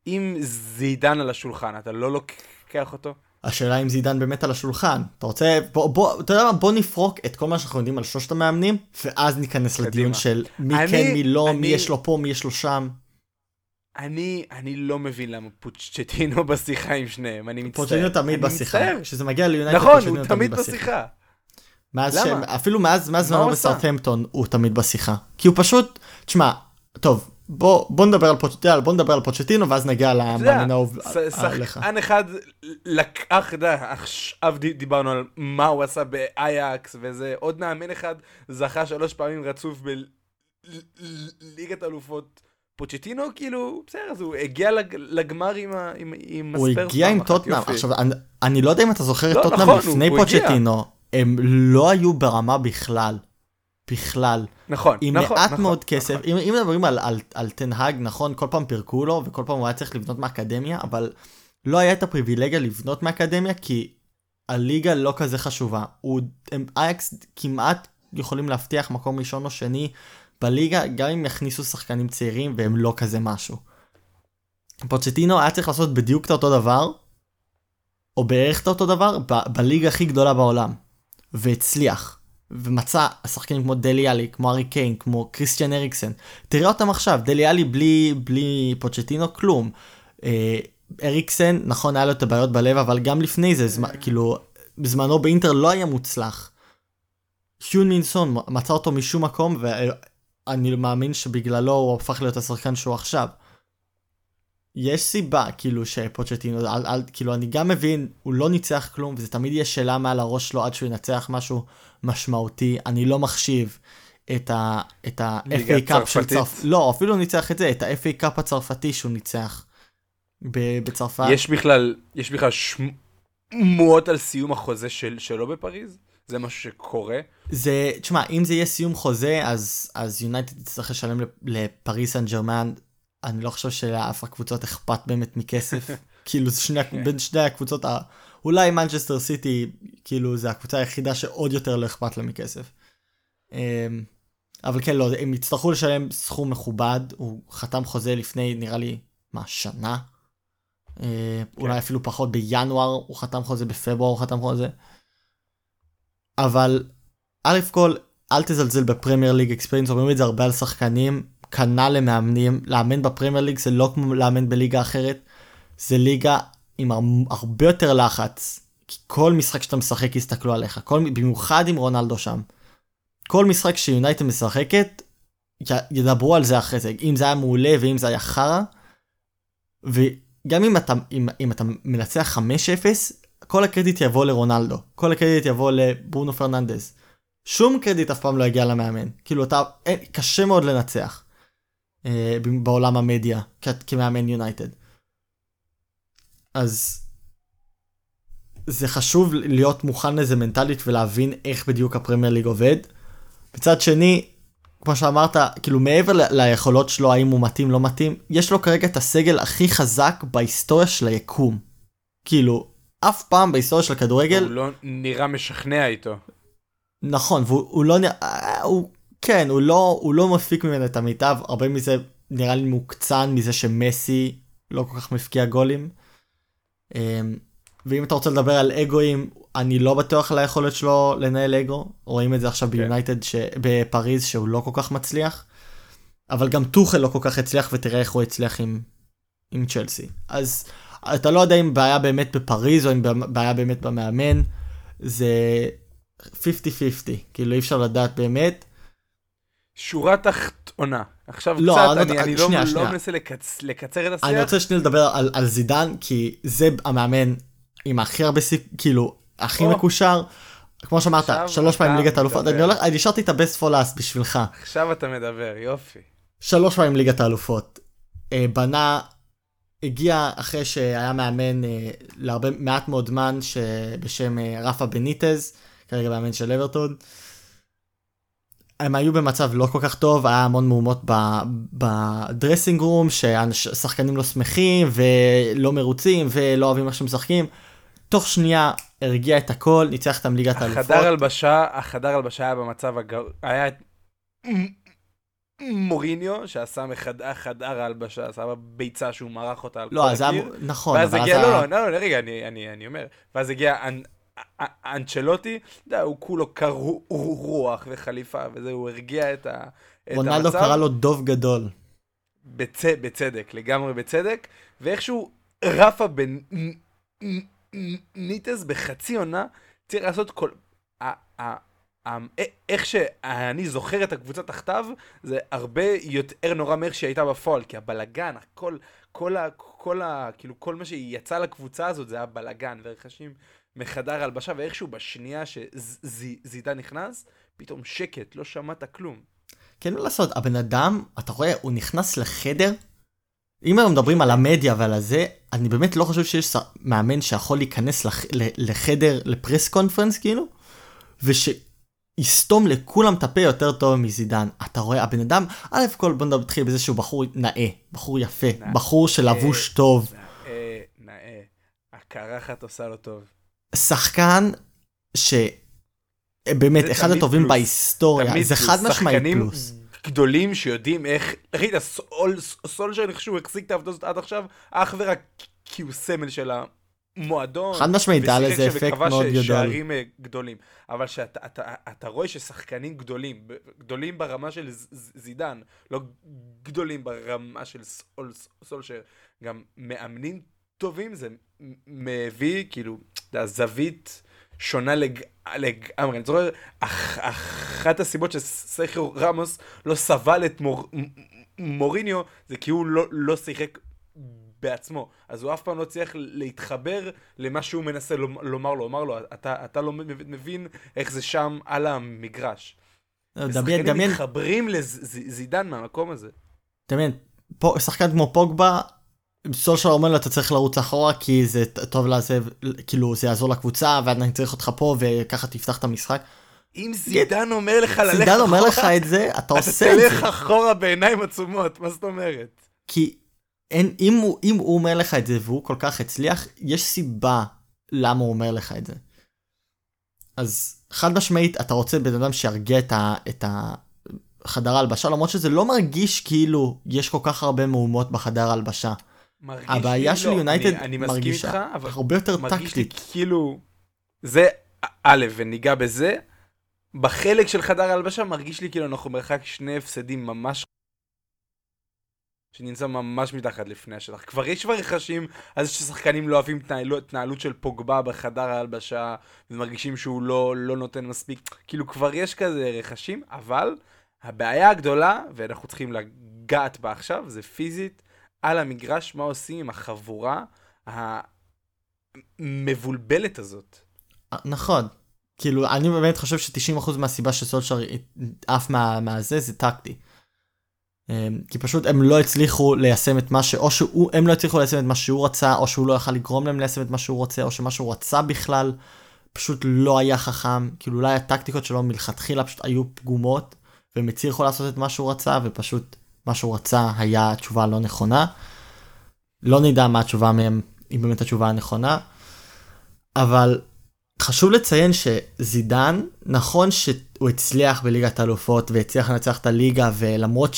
אם זידן על השולחן, אתה לא לוקח אותו? השאלה אם זידן באמת על השולחן. אתה רוצה, בוא, בוא, אתה יודע מה, בוא נפרוק את כל מה שאנחנו יודעים על שלושת המאמנים, ואז ניכנס קדימה. לדיון של מי אני- כן, מי לא, מי אני- יש לו פה, מי יש לו שם. אני, אני לא מבין למה פוצ'טינו בשיחה עם שניהם, אני מצטער. פוצ'ינו תמיד בשיחה. כשזה מגיע ליונייטד, נכון, פוצ'טינו הוא תמיד בשיחה. מאז? שהם, אפילו מאז, מאז זמנו עשה? בסארטהמפטון הוא תמיד בשיחה. כי הוא פשוט, תשמע, טוב, בוא, בוא נדבר על פוצ'טינו, בוא נדבר על פוצ'טינו ואז נגיע למאמן האהוב עליך. שחקן אחד לקח, עכשיו דיברנו על מה הוא עשה באייקס וזה, עוד מאמן אחד זכה שלוש פעמים רצוף בליגת אלופות. פוצ'טינו כאילו, בסדר, אז הוא הגיע לג- לגמר עם עם- עם הוא הספרס הגיע עם טוטנאם. עכשיו אני, אני לא יודע אם אתה זוכר את לא, טוטנאם נכון, לפני הוא- הוא. פוצ'טינו, הם לא היו ברמה בכלל. בכלל. נכון, עם נכון, מעט נכון, מאוד כסף, נכון. אם, אם מדברים על, על, על תנהג, נכון, כל פעם פירקו לו וכל פעם הוא היה צריך לבנות מאקדמיה, אבל לא היה את הפריבילגיה לבנות מאקדמיה כי הליגה לא כזה חשובה. הוא, הם, אייקס כמעט יכולים להבטיח מקום ראשון או שני בליגה, גם אם יכניסו שחקנים צעירים והם לא כזה משהו. פוצ'טינו היה צריך לעשות בדיוק את אותו דבר, או בערך את אותו דבר, ב- בליגה הכי גדולה בעולם. והצליח. ומצא שחקנים כמו דלי עלי, כמו ארי קיין, כמו קריסטיאן אריקסן. תראה אותם עכשיו, דלי עלי בלי, בלי פוצ'טינו כלום. אה, אריקסן, נכון, היה לו את הבעיות בלב, אבל גם לפני זה, זמן, כאילו, בזמנו באינטר לא היה מוצלח. חיון מינסון מצא אותו משום מקום, ואני מאמין שבגללו הוא הפך להיות השחקן שהוא עכשיו. יש סיבה, כאילו, שפוצ'טינו, על, על, כאילו, אני גם מבין, הוא לא ניצח כלום, וזה תמיד יהיה שאלה מעל הראש שלו עד שהוא ינצח משהו משמעותי. אני לא מחשיב את ה-FA קאפ של. צרפת, לא, אפילו ניצח את זה, את ה-FA קאפ הצרפתי שהוא ניצח ב- בצרפת. יש בכלל, יש בכלל שמועות על סיום החוזה של, שלו בפריז? זה משהו שקורה? זה, תשמע, אם זה יהיה סיום חוזה, אז, אז יונייטד תצטרך לשלם לפ- לפריס סן ג'רמן. אני לא חושב שלאף הקבוצות אכפת באמת מכסף. כאילו, זה שני, בין שני הקבוצות, ה- אולי מנצ'סטר סיטי, כאילו, זה הקבוצה היחידה שעוד יותר לא אכפת לה מכסף. אמ, אבל כן, לא, הם יצטרכו לשלם סכום מכובד, הוא חתם חוזה לפני, נראה לי, מה, שנה? אה, אולי אפילו פחות, בינואר הוא חתם חוזה, בפברואר הוא חתם חוזה. אבל א' כל, אל תזלזל ב Premier League experience, אומרים את זה הרבה על שחקנים, כנ"ל למאמנים, לאמן בפרמייר ליג זה לא כמו לאמן בליגה אחרת, זה ליגה עם הר- הרבה יותר לחץ, כי כל משחק שאתה משחק יסתכלו עליך, כל, במיוחד עם רונלדו שם. כל משחק שיונייטד משחקת, ידברו על זה אחרי זה, אם זה היה מעולה ואם זה היה חרא. וגם אם אתה, אם, אם אתה מנצח 5-0, כל הקרדיט יבוא לרונלדו, כל הקרדיט יבוא לברונו פרננדז. שום קרדיט אף פעם לא יגיע למאמן. כאילו אתה, אין, קשה מאוד לנצח אה, בעולם המדיה כ- כמאמן יונייטד. אז זה חשוב להיות מוכן לזה מנטלית ולהבין איך בדיוק הפרמייר ליג עובד. מצד שני, כמו שאמרת, כאילו מעבר ל- ליכולות שלו, האם הוא מתאים, לא מתאים, יש לו כרגע את הסגל הכי חזק בהיסטוריה של היקום. כאילו, אף פעם בהיסטוריה של הכדורגל, הוא לא נראה משכנע איתו. נכון, והוא הוא לא נראה, אה, הוא, כן, הוא לא, הוא לא מפיק ממנו את המיטב, הרבה מזה נראה לי מוקצן מזה שמסי לא כל כך מפקיע גולים. אמ, ואם אתה רוצה לדבר על אגואים, אני לא בטוח על היכולת שלו לנהל אגו, רואים את זה עכשיו כן. ביונייטד, ש... בפריז, שהוא לא כל כך מצליח, אבל גם טוחל לא כל כך הצליח, ותראה איך הוא הצליח עם, עם צ'לסי. אז אתה לא יודע אם בעיה באמת בפריז, או אם בעיה באמת במאמן, זה 50-50, כאילו אי אפשר לדעת באמת. שורה תחתונה. עכשיו לא, קצת, אני- אני, אני לא, שנייה, לא שנייה. מנסה לקצ... לקצר את השיח. אני רוצה שנייה לדבר על, על זידן, כי זה המאמן עם הכי הרבה כאילו, הכי או. מקושר. כמו שאמרת, שלוש פעמים ליגת האלופות. אני הולך, אני השארתי את הבסט פור לאסט בשבילך. עכשיו אתה מדבר, יופי. שלוש פעמים ליגת האלופות. אה, בנה, הגיע אחרי שהיה מאמן אה, להרבה, מעט מאוד זמן, בשם אה, רפה בניטז, כרגע מאמן של אברטון. הם היו במצב לא כל כך טוב, היה המון מהומות בדרסינג רום, שהשחקנים לא שמחים ולא מרוצים ולא אוהבים איך שמשחקים. תוך שנייה הרגיע את הכל, ניצח אותם ליגת האלופות. החדר הלבשה, החדר הלבשה היה במצב הגר... היה מוריניו, שעשה מחדר חדר ההלבשה, עשה ביצה שהוא מרח אותה על כל לא, היה, הקיר. נכון, ואז הגיע, לא, לא, לא, לא, רגע, אני, אני, אני אומר. ואז הגיע אנצ'לוטי, אתה יודע, הוא כולו קר רוח וחליפה, וזה, הוא הרגיע את, ה, את רונלדו המצב. קרא לו דוב גדול. בצ... בצדק, לגמרי בצדק, ואיכשהו רפה בניטז בחצי עונה צריך לעשות כל... ה- ה- ה- איך שאני זוכר את הקבוצה תחתיו, זה הרבה יותר נורא מאיך שהיא הייתה בפועל, כי הבלגן, הכל, כל ה... כל ה... כאילו, כל מה שיצא לקבוצה הזאת זה היה בלגן, ורכשים מחדר הלבשה, ואיכשהו בשנייה שזידן נכנס, פתאום שקט, לא שמעת כלום. כן, מה לעשות, הבן אדם, אתה רואה, הוא נכנס לחדר, אם אנחנו מדברים על המדיה ועל הזה, אני באמת לא חושב שיש מאמן שיכול להיכנס לח, לחדר, לפרס קונפרנס כאילו, ושיסתום לכולם את הפה יותר טוב מזידן. אתה רואה, הבן אדם, א' כל בוא נתחיל בזה שהוא בחור נאה, בחור יפה, נאה. בחור שלבוש טוב, נאה, נאה. הקרחת עושה לו טוב. שחקן ש... באמת, זה אחד הטובים פלוס. בהיסטוריה, זה פלוס. חד שחקנים פלוס. גדולים שיודעים איך... ראית, סול- סולשר איכשהו החזיק את העבודה הזאת עד עכשיו, אך ורק כי הוא סמל של המועדון. חד משמעית, היה לזה אפקט מאוד גדול. שערים אה, גדולים. אבל שאתה אתה, אתה רואה ששחקנים גדולים, גדולים ברמה של זידן, לא גדולים ברמה של סול, סולשר, גם מאמנים טובים, זה מביא, כאילו, זווית שונה לג... לגמרי. אני זוכר, אח, אחת הסיבות שסכר רמוס לא סבל את מור... מוריניו, זה כי הוא לא, לא שיחק בעצמו. אז הוא אף פעם לא הצליח להתחבר למה שהוא מנסה לומ- לומר לו. לומר לו, אתה, אתה לא מבין- איך זה שם על המגרש. דמיין, ושחקנים דמיין, מתחברים לזידן מהמקום הזה. דמיין, שחקן כמו פוגבה, סולשר אומר לו אתה צריך לרוץ אחורה כי זה טוב לזה, כאילו זה יעזור לקבוצה ואני צריך אותך פה וככה תפתח את המשחק. אם זידן אומר לך ללכת זידן אומר לך אחורה, את זה, אתה אתה עושה את תלך זה. אחורה בעיניים עצומות, מה זאת אומרת? כי אין, אם, הוא, אם הוא אומר לך את זה והוא כל כך הצליח, יש סיבה למה הוא אומר לך את זה. אז חד משמעית אתה רוצה בן אדם שירגיע את, ה, את החדר ההלבשה, למרות שזה לא מרגיש כאילו יש כל כך הרבה מהומות בחדר ההלבשה. הבעיה לי, של לא, יונייטד אני, אני מסכים מרגישה איתך, אבל הרבה יותר מרגיש טקטית. כאילו, זה א', וניגע בזה, בחלק של חדר ההלבשה מרגיש לי כאילו אנחנו מרחק שני הפסדים ממש שנמצא ממש מתחת לפני השטח. כבר יש כבר רכשים על זה ששחקנים לא אוהבים התנהלות, התנהלות של פוגבה בחדר ההלבשה, ומרגישים שהוא לא, לא נותן מספיק. כאילו, כבר יש כזה רכשים, אבל הבעיה הגדולה, ואנחנו צריכים לגעת בה עכשיו, זה פיזית, על המגרש, מה עושים עם החבורה המבולבלת הזאת. נכון. כאילו, אני באמת חושב ש-90% מהסיבה שסולשר עף מה, מהזה זה טקטי. אמ, כי פשוט הם לא הצליחו ליישם את מה ש... או שהם לא הצליחו ליישם את מה שהוא רצה, או שהוא לא יכל לגרום להם ליישם את מה שהוא רוצה, או שמה שהוא רצה בכלל פשוט לא היה חכם. כאילו אולי הטקטיקות שלו מלכתחילה פשוט היו פגומות, והם הצליחו לעשות את מה שהוא רצה, ופשוט מה שהוא רצה היה התשובה הלא נכונה. לא נדע מה התשובה מהם, אם באמת התשובה הנכונה. אבל חשוב לציין שזידן, נכון שהוא הצליח בליגת האלופות והצליח לנצח את הליגה, ולמרות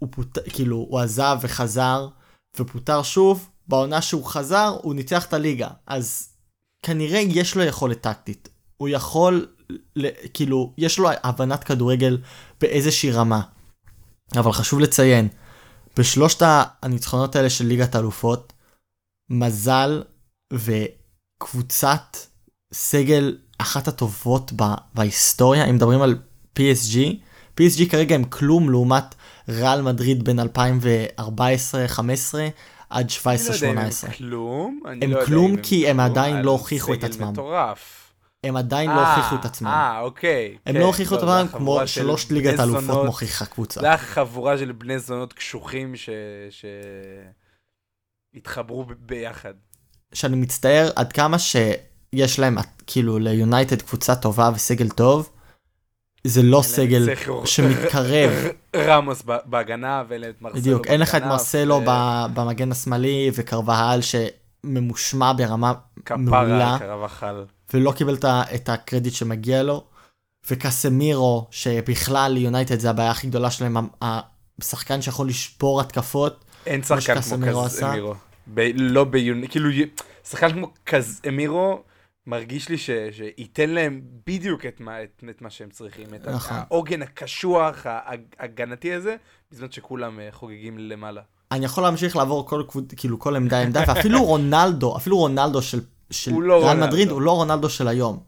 שהוא פוט... כאילו, הוא עזב וחזר ופוטר שוב, בעונה שהוא חזר הוא ניצח את הליגה. אז כנראה יש לו יכולת טקטית. הוא יכול, כאילו, יש לו הבנת כדורגל באיזושהי רמה. אבל חשוב לציין, בשלושת הניצחונות האלה של ליגת האלופות, מזל וקבוצת סגל אחת הטובות בהיסטוריה, אם מדברים על PSG, PSG כרגע הם כלום לעומת ריאל מדריד בין 2014-2015 עד 17-18. אני לא יודע אם הם כלום. הם לא כלום כי הם עדיין לא הוכיחו את עצמם. מטורף. הם עדיין לא הוכיחו את עצמם. אה, אוקיי. הם לא הוכיחו את עצמם כמו שלושת ליגת האלופות מוכיחה קבוצה. זה היה חבורה של בני זונות קשוחים שהתחברו ביחד. שאני מצטער עד כמה שיש להם כאילו ליונייטד קבוצה טובה וסגל טוב. זה לא סגל שמתקרב. רמוס בהגנה ואין את מרסלו בדיוק, אין לך את מרסלו במגן השמאלי וקרבהל שממושמע ברמה מעולה. ולא קיבל את הקרדיט שמגיע לו. וקסמירו, שבכלל ליונייטד זה הבעיה הכי גדולה שלהם, השחקן שיכול לשבור התקפות. אין שחקן כמו קסמירו. לא ביונייטד, כאילו, שחקן כמו קסמירו מרגיש לי שייתן להם בדיוק את מה, את, את מה שהם צריכים. את נכון. העוגן הקשוח, ההגנתי הזה, בזמן שכולם אה, חוגגים למעלה. אני יכול להמשיך לעבור כל, כאילו, כל עמדה עמדה, ואפילו רונלדו, אפילו רונלדו של של לא ריאל מדריד הוא לא רונלדו של היום.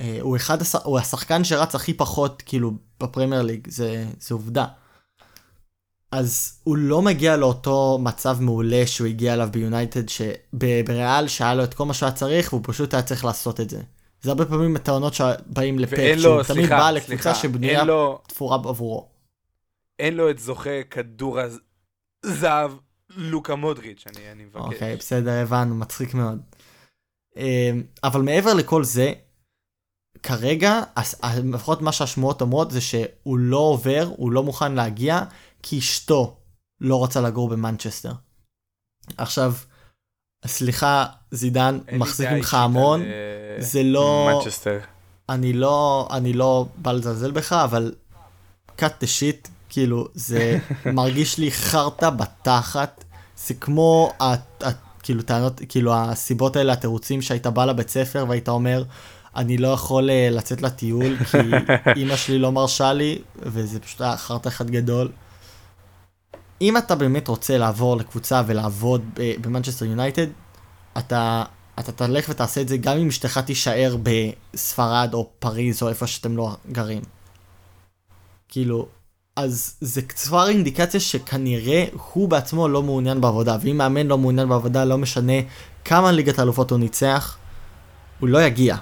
אה, הוא אחד, הוא השחקן שרץ הכי פחות כאילו בפרמייר ליג, זה, זה עובדה. אז הוא לא מגיע לאותו מצב מעולה שהוא הגיע אליו ביונייטד, שבריאל שהיה לו את כל מה שהיה צריך והוא פשוט היה צריך לעשות את זה. זה הרבה פעמים הטענות שבאים לפאפ, שהוא סליחה, תמיד בא לקבוצה שבנויה לו... תפורה עבורו. אין לו את זוכה כדור הזהב לוקה מודריץ', אני, אני מבקש. אוקיי, okay, בסדר, הבנו, מצחיק מאוד. אמ, אבל מעבר לכל זה, כרגע, לפחות מה שהשמועות אומרות זה שהוא לא עובר, הוא לא מוכן להגיע, כי אשתו לא רוצה לגור במנצ'סטר. עכשיו, סליחה, זידן, מחזיק ממך המון, אה, זה לא... מנצ'סטר. אני לא, אני לא בא לזלזל בך, אבל cut the shit, כאילו, זה מרגיש לי חרטא בתחת. זה כמו כאילו טענות, כאילו הסיבות האלה, התירוצים שהיית בא לבית ספר והיית אומר, אני לא יכול אה, לצאת לטיול כי אימא שלי לא מרשה לי, וזה פשוט היה חרטא אחד גדול. אם אתה באמת רוצה לעבור לקבוצה ולעבוד במנצ'סטר יונייטד, אתה, אתה תלך ותעשה את זה גם אם אשתך תישאר בספרד או פריז או איפה שאתם לא גרים. כאילו, אז זה כבר אינדיקציה שכנראה הוא בעצמו לא מעוניין בעבודה, ואם מאמן לא מעוניין בעבודה, לא משנה כמה ליגת האלופות הוא ניצח, הוא לא יגיע.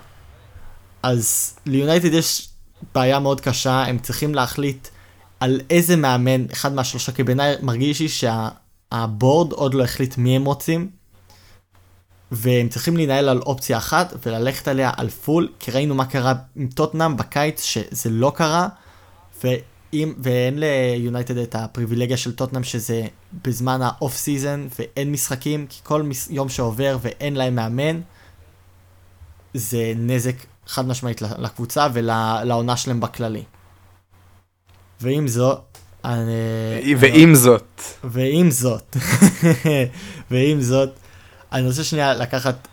אז ליונייטד יש בעיה מאוד קשה, הם צריכים להחליט על איזה מאמן, אחד מהשלושה, כי בעיניי מרגיש לי שה board עוד לא החליט מי הם רוצים, והם צריכים להינעל על אופציה אחת וללכת עליה על full, כי ראינו מה קרה עם טוטנאם בקיץ, שזה לא קרה, ו... אם, ואין ליונייטד את הפריבילגיה של טוטנאם שזה בזמן ה off season ואין משחקים, כי כל. יום שעובר ואין להם מאמן, זה נזק חד משמעית לקבוצה ולעונה שלהם בכללי. ועם זאת, אני... ועם זאת. ועם זאת, ועם זאת, אני רוצה שנייה לקחת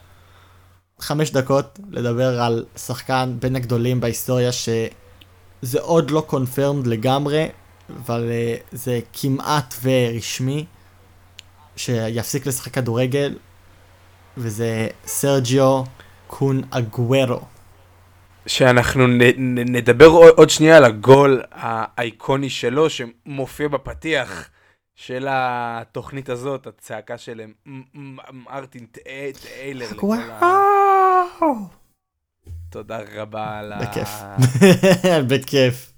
חמש דקות לדבר על שחקן בין הגדולים בהיסטוריה ש... זה עוד לא confirmed לגמרי, אבל uh, זה כמעט ורשמי. שיפסיק לשחק כדורגל, וזה סרג'יו קון אגוורו. שאנחנו נ, נ, נדבר עוד, עוד שנייה על הגול האייקוני שלו, שמופיע בפתיח של התוכנית הזאת, הצעקה של מרטין טיילר. וואו! תודה רבה על ה... בכיף. בכיף.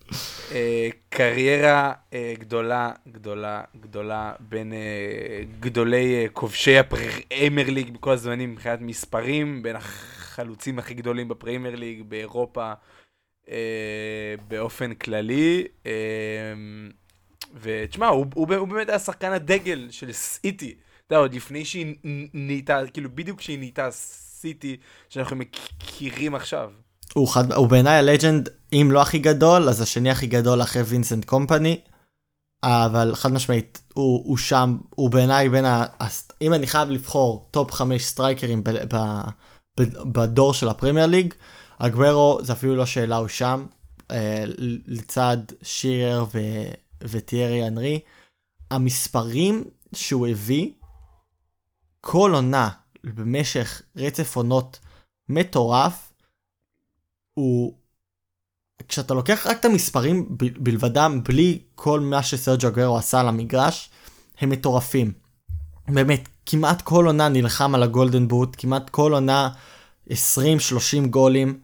אה, קריירה אה, גדולה, גדולה, גדולה, בין אה, גדולי כובשי הפריימר ליג בכל הזמנים מבחינת מספרים, בין החלוצים הכי גדולים בפריימר ליג באירופה באופן כללי. ותשמע, הוא, הוא, הוא באמת היה שחקן הדגל של סיטי. אתה יודע, עוד לפני שהיא נהייתה, כאילו בדיוק כשהיא נהייתה סיטי שאנחנו מכירים עכשיו. הוא, חד... הוא בעיניי ה legend, אם לא הכי גדול, אז השני הכי גדול אחרי וינסנט קומפני. אבל חד משמעית, הוא, הוא שם, הוא בעיניי בין ה... אם אני חייב לבחור top 5 סטרייקרים ב... ב... בדור של הפרמייר ליג, אגוורו זה אפילו לא שאלה, הוא שם, אה, לצד שירר ו... וטיירי אנרי. המספרים שהוא הביא, כל עונה במשך רצף עונות מטורף, הוא... כשאתה לוקח רק את המספרים ב- בלבדם, בלי כל מה שסרג'ו אגורו עשה על המגרש, הם מטורפים. באמת, כמעט כל עונה נלחם על ה Golden Boot, כמעט כל עונה 20-30 גולים.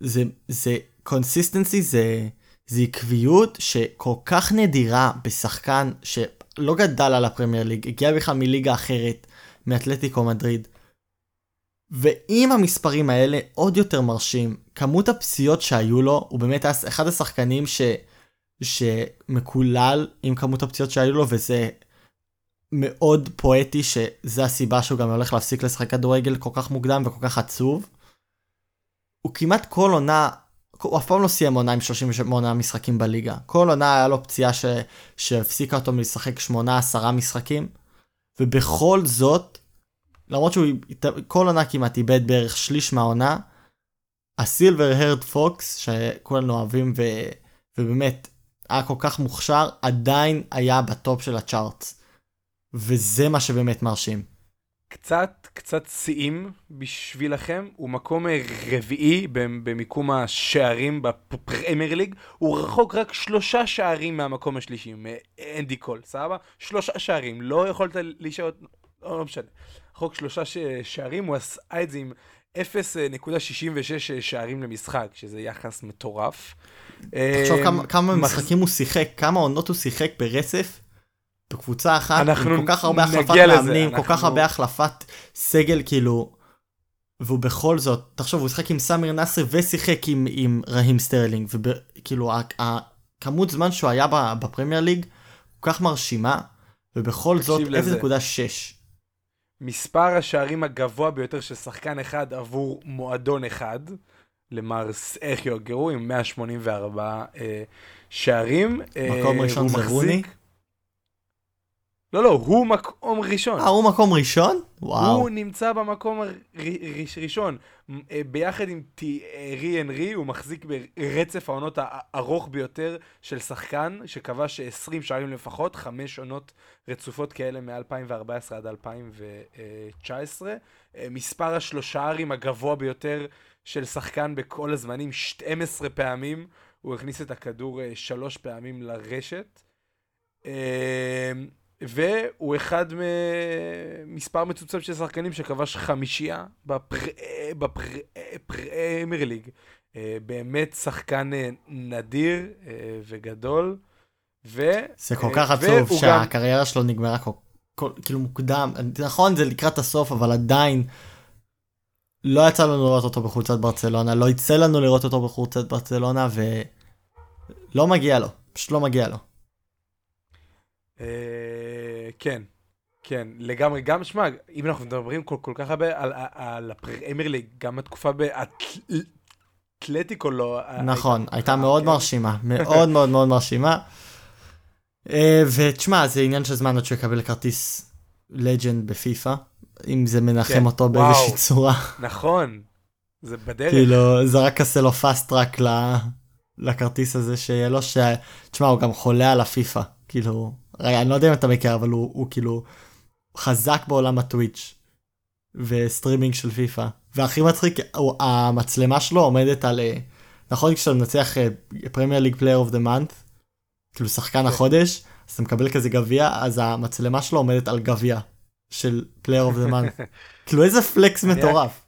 זה, זה consistency, זה, זה עקביות שכל כך נדירה בשחקן שלא גדל על הפרמייר ליג, הגיע בכלל מליגה אחרת, מאתלטיקו מדריד. ועם המספרים האלה עוד יותר מרשים, כמות הפציעות שהיו לו, הוא באמת אחד השחקנים ש... שמקולל עם כמות הפציעות שהיו לו, וזה מאוד פואטי שזה הסיבה שהוא גם הולך להפסיק לשחק כדורגל כל כך מוקדם וכל כך עצוב. הוא כמעט כל עונה, הוא אף פעם לא סיים עונה עם 38 משחקים בליגה. כל עונה היה לו פציעה ש... שהפסיקה אותו מלשחק 8-10 משחקים, ובכל זאת למרות שהוא כל עונה כמעט איבד בערך שליש מהעונה, ה silver haired fox, שכולנו אוהבים ו... ובאמת היה כל כך מוכשר, עדיין היה ב top של ה charts. וזה מה שבאמת מרשים. קצת, קצת שיאים בשבילכם, הוא מקום רביעי במיקום השערים בפרמייר ליג, הוא רחוק רק שלושה שערים מהמקום השלישי, מאנדי קול, סבבה? שלושה שערים, לא יכולת להישאר, לא, לא משנה. רחוק שלושה שערים, הוא עשה את זה עם 0.66 שערים למשחק, שזה יחס מטורף. תחשוב כמה, כמה מחז... משחקים הוא שיחק, כמה עונות הוא שיחק ברצף. בקבוצה אחת, עם כל כך הרבה החלפת מאמנים, אנחנו... כל כך הרבה החלפת סגל, כאילו, והוא בכל זאת, תחשוב, הוא שיחק עם סאמיר נאסרי ושיחק עם, עם רהים סטרלינג, וכאילו, הכמות זמן שהוא היה בפרמייר ליג, כל כך מרשימה, ובכל זאת 0.6. מספר השערים הגבוה ביותר של שחקן אחד עבור מועדון אחד, למר סאחיו גרו עם 184 אה, שערים. מקום אה, ראשון זה רוני? לא, לא, הוא מקום ראשון. אה, הוא מקום ראשון? וואו. הוא נמצא במקום הראשון. אה, ביחד עם טיירי אנרי, הוא מחזיק ברצף העונות הארוך ביותר של שחקן, שכבש 20 שערים לפחות, חמש עונות רצופות כאלה מ-2014 עד 2019. אה, מספר השלושערים הגבוה ביותר של שחקן בכל הזמנים, 12 פעמים. הוא הכניס את הכדור אה, שלוש פעמים לרשת. והוא אחד ממספר מצומצם של שחקנים שכבש חמישייה בפרמייר ליג. אה, באמת שחקן אה, נדיר אה, וגדול. ו... זה כל כך עצוב שהקריירה גם... שלו נגמרה כל, כל, כאילו מוקדם. נכון, זה לקראת הסוף, אבל עדיין לא יצא לנו לראות אותו בחולצת ברצלונה, לא יצא לנו לראות אותו בחולצת ברצלונה, ולא מגיע לו, פשוט לא מגיע לו. אה, כן, כן, לגמרי. גם, שמע, אם אנחנו מדברים כל, כל כך הרבה על, על הפרמייר ליג, גם התקופה באתלטיקו לא... נכון, הייתה מאוד מרשימה, מאוד מאוד מאוד מרשימה. אה, ותשמע, זה עניין של זמן עד שהוא יקבל כרטיס legend בפיפא, אם זה מנחם כן, אותו באיזושהי צורה. נכון, זה בדרך. כאילו, זה רק עושה לו fast track לכרטיס הזה שיהיה לו, ש... תשמע, הוא גם חולה על הפיפא, כאילו, רגע, אני לא יודע אם אתה מכיר, אבל הוא, הוא כאילו, חזק בעולם הטוויץ' וסטרימינג של פיפא. והכי מצחיק, הוא- המצלמה שלו עומדת על, אה, נכון כשאתה מנצח Premier League Player of the Month, כאילו שחקן החודש, אז אתה מקבל כזה גביע, אז המצלמה שלו עומדת על גביע של Player of the Month. כאילו איזה flex מטורף.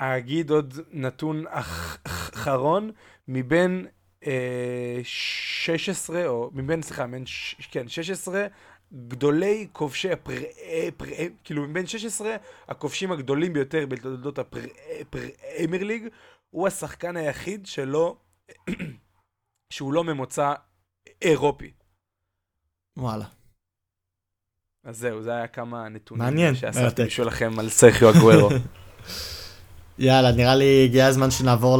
אגיד עוד נתון אח- אחרון, מבין 16, או מבין, סליחה, מבין, כן, 16 גדולי כובשי הפר... אה, פר... אה, כאילו מבין 16 הכובשים הגדולים ביותר בתולדות הפרמייר ליג, הוא השחקן היחיד שלא, שהוא לא ממוצא אירופי. וואלה. אז זהו, זה היה כמה נתונים מעניין, שאספתי. בשבילכם על סרחיו אגוורו. יאללה, נראה לי הגיע הזמן שנעבור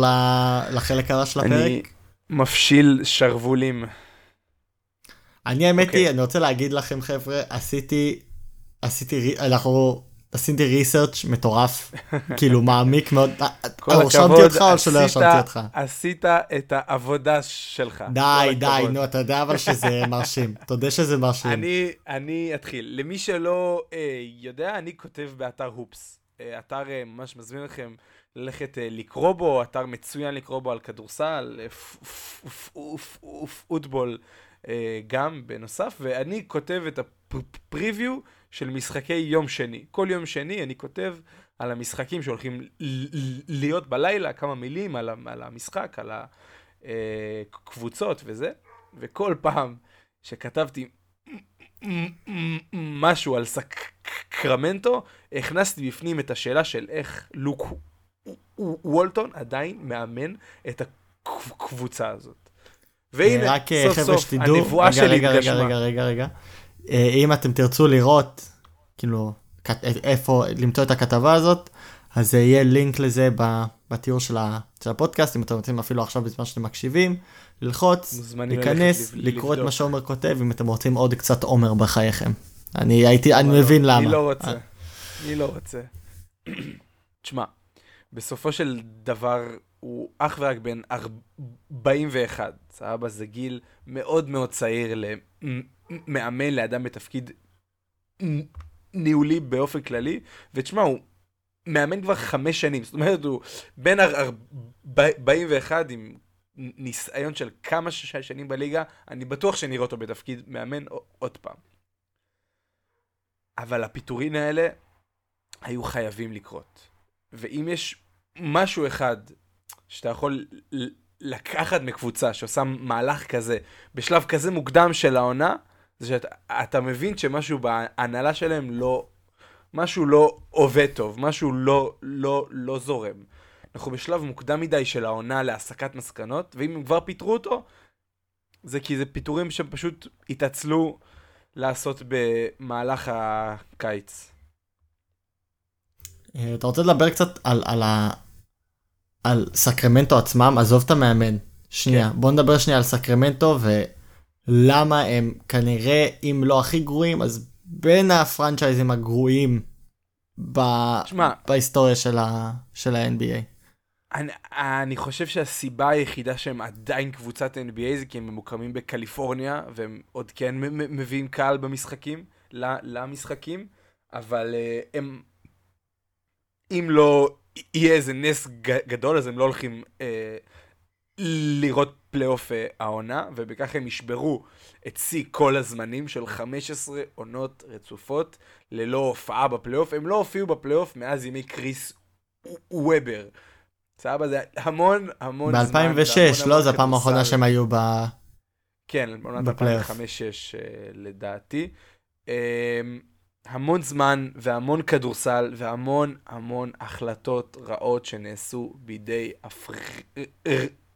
לחלק הבא של הפרק. אני מפשיל שרוולים. אני האמת אוקיי. היא, אני רוצה להגיד לכם חבר'ה, עשיתי, עשיתי, אנחנו, עשיתי ריסרצ' מטורף, כאילו מעמיק מאוד, כל הרשמתי הכבוד, אותך או שלא הרשמתי אותך? עשית את העבודה שלך. די, די. נו, אתה יודע אבל שזה מרשים, תודה שזה מרשים. אני, אני אתחיל. למי שלא אה, יודע, אני כותב באתר הופס. אה, אתר אה, ממש מזמין אתכם ללכת אה, לקרוא בו, אתר מצוין לקרוא בו על כדורסל, אה, פוטבול אה, גם בנוסף, ואני כותב את הפריוויו של משחקי יום שני. כל יום שני אני כותב על המשחקים שהולכים להיות בלילה, כמה מילים על המשחק, על הקבוצות וזה, וכל פעם שכתבתי משהו על סקרמנטו, הכנסתי בפנים את השאלה של איך לוק וולטון עדיין מאמן את הקבוצה הזאת. והנה, רק אה, סוף סוף, שתדעו, הנבואה רגע, שלי רגע, רגע, התגשמה. רגע, רגע, רגע, אה, אם אתם תרצו לראות, כאילו, איפה למצוא את הכתבה הזאת, אז אה, יהיה לינק לזה בתיאור של ה- של הפודקאסט, אם אתם רוצים אפילו עכשיו בזמן שאתם מקשיבים, ללחוץ, להיכנס, ללכת לקרוא את מה לבדוק. שעומר כותב, אם אתם רוצים עוד קצת עומר בחייכם. אני הייתי, אני אבל מבין לא, למה. אני לא רוצה, אה, אני לא רוצה. תשמע, בסופו של דבר הוא אך ורק בן 41, סבבה? זה גיל מאוד מאוד צעיר למאמן לאדם בתפקיד ניהולי באופן כללי, ותשמע, הוא מאמן כבר חמש שנים, זאת אומרת, הוא בן 41 עם ניסיון של כמה ש- שנים בליגה, אני בטוח שנראה אותו בתפקיד מאמן עוד פעם. אבל הפיטורין האלה היו חייבים לקרות. ואם יש משהו אחד שאתה יכול לקחת מקבוצה שעושה מהלך כזה, בשלב כזה מוקדם של העונה, זה שאתה אתה מבין שמשהו בהנהלה שלהם לא... משהו לא עובד טוב, משהו לא, לא, לא זורם. אנחנו בשלב מוקדם מדי של העונה להסקת מסקנות, ואם הם כבר פיטרו אותו, זה כי זה פיטורים שפשוט התעצלו לעשות במהלך הקיץ. אה, אתה רוצה לדבר קצת על, על, ה... על סקרמנטו עצמם? עזוב את המאמן. שנייה, כן. בוא נדבר שנייה על סקרמנטו ולמה הם כנראה, אם לא הכי גרועים, אז בין הפרנצ'ייזים הגרועים ב... שמע, בהיסטוריה של, ה... של ה-NBA. אני, אני חושב שהסיבה היחידה שהם עדיין קבוצת NBA זה כי הם ממוקמים בקליפורניה, והם עוד כן מביאים קהל במשחקים, למשחקים, אבל אה, הם... אם לא יהיה איזה נס גדול, אז הם לא הולכים אה, לראות פלייאוף אה, העונה, ובכך הם ישברו את שיא כל הזמנים של 15 עונות רצופות ללא הופעה בפלייאוף. הם לא הופיעו בפלייאוף מאז ימי קריס וובר. סבבה, זה המון המון זמן. והמון ב-2006, המון לא? זו הפעם האחרונה. שהם היו ב... כן, בעונת בפלייאוף. 2005-2006 לדעתי. המון זמן והמון כדורסל והמון המון החלטות רעות שנעשו בידי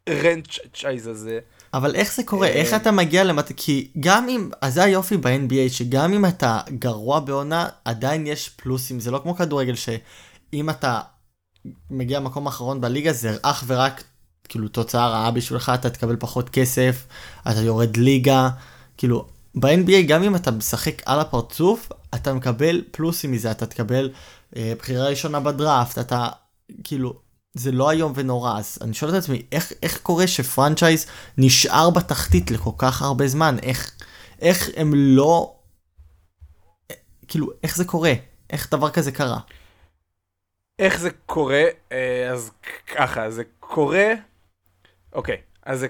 הפרנצ'ייז הזה. אבל איך זה קורה? אה, איך אתה מגיע למטה? כי גם אם, אז זה היופי ב-NBA, שגם אם אתה גרוע בעונה, עדיין יש פלוסים. זה לא כמו כדורגל שאם אתה מגיע למקום האחרון בליגה, זה אך ורק, כאילו, תוצאה רעה בשבילך, אתה תקבל פחות כסף, אתה יורד ליגה. כאילו, ב-NBA, גם אם אתה משחק על הפרצוף, אתה מקבל פלוסים מזה, אתה תקבל אה, בחירה ראשונה בדראפט, אתה, כאילו, זה לא איום ונורא, אז אני שואל את עצמי, איך, איך קורה שפרנצ'ייז נשאר בתחתית לכל כך הרבה זמן? איך, איך הם לא... כאילו, איך זה קורה? איך דבר כזה קרה? איך זה קורה? אה, אז ככה, זה קורה... אוקיי, אז זה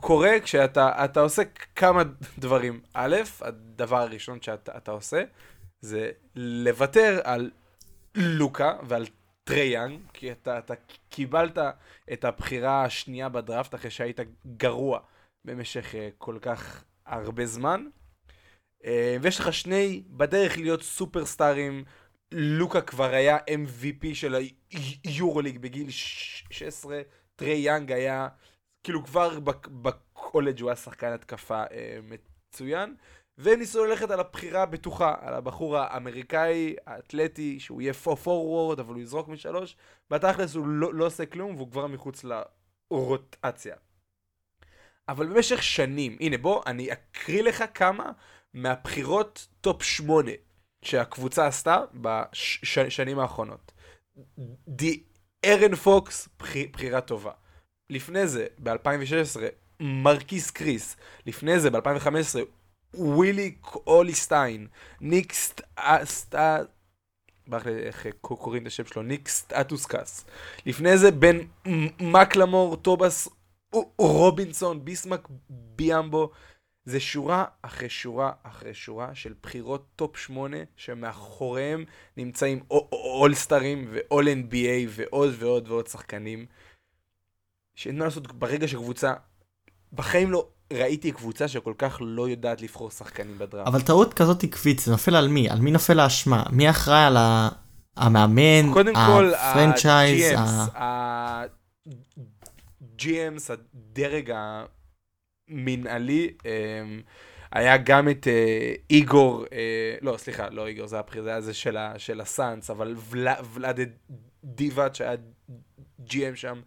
קורה כשאתה אתה עושה כמה דברים. א', הדבר הראשון שאתה עושה זה לוותר על לוקה ועל טריי יאנג, כי אתה, אתה קיבלת את הבחירה השנייה בדראפט אחרי שהיית גרוע במשך אה, כל כך הרבה זמן. אה, ויש לך שני בדרך להיות סופרסטארים. לוקה כבר היה MVP של היורוליג בגיל 16, טריי יאנג היה, כאילו כבר בקולג' הוא היה שחקן התקפה אה, מצוין. והם ניסו ללכת על הבחירה הבטוחה, על הבחור האמריקאי, האתלטי, שהוא יהיה פורוורד, אבל הוא יזרוק משלוש, בתכלס הוא לא, לא עושה כלום והוא כבר מחוץ לרוטציה. אבל במשך שנים, הנה בוא, אני אקריא לך כמה מהבחירות טופ שמונה שהקבוצה עשתה בשנים האחרונות. דיארון פוקס, בחירה טובה. לפני זה, ב-2016, מרקיס קריס. לפני זה, ב-2015, ווילי קולי-סטיין, ניק סטה... ברח לי איך קוראים את השם שלו, ניק סטאוסקס. לפני זה בן מקלמור, תומאס רובינסון, ביסמק ביאמבו. זה שורה אחרי שורה אחרי שורה של בחירות טופ 8 שמאחוריהם נמצאים אולסטרים ו All NBA ועוד ועוד ועוד שחקנים. שאין מה לעשות ברגע שקבוצה בחיים לא ראיתי קבוצה שכל כך לא יודעת לבחור שחקנים בדראפט. אבל טעות כזאת עקבית, זה נופל על מי? על מי נופל האשמה? מי אחראי על ה... המאמן, קודם כל, ה-GMs, הדרג המנהלי, אמ, היה גם את אה, איגור, אה, לא, סליחה, לא איגור, זה הבחיר, זה היה זה של הסאנס, אבל ולאד דיבאט שהיה GM שם,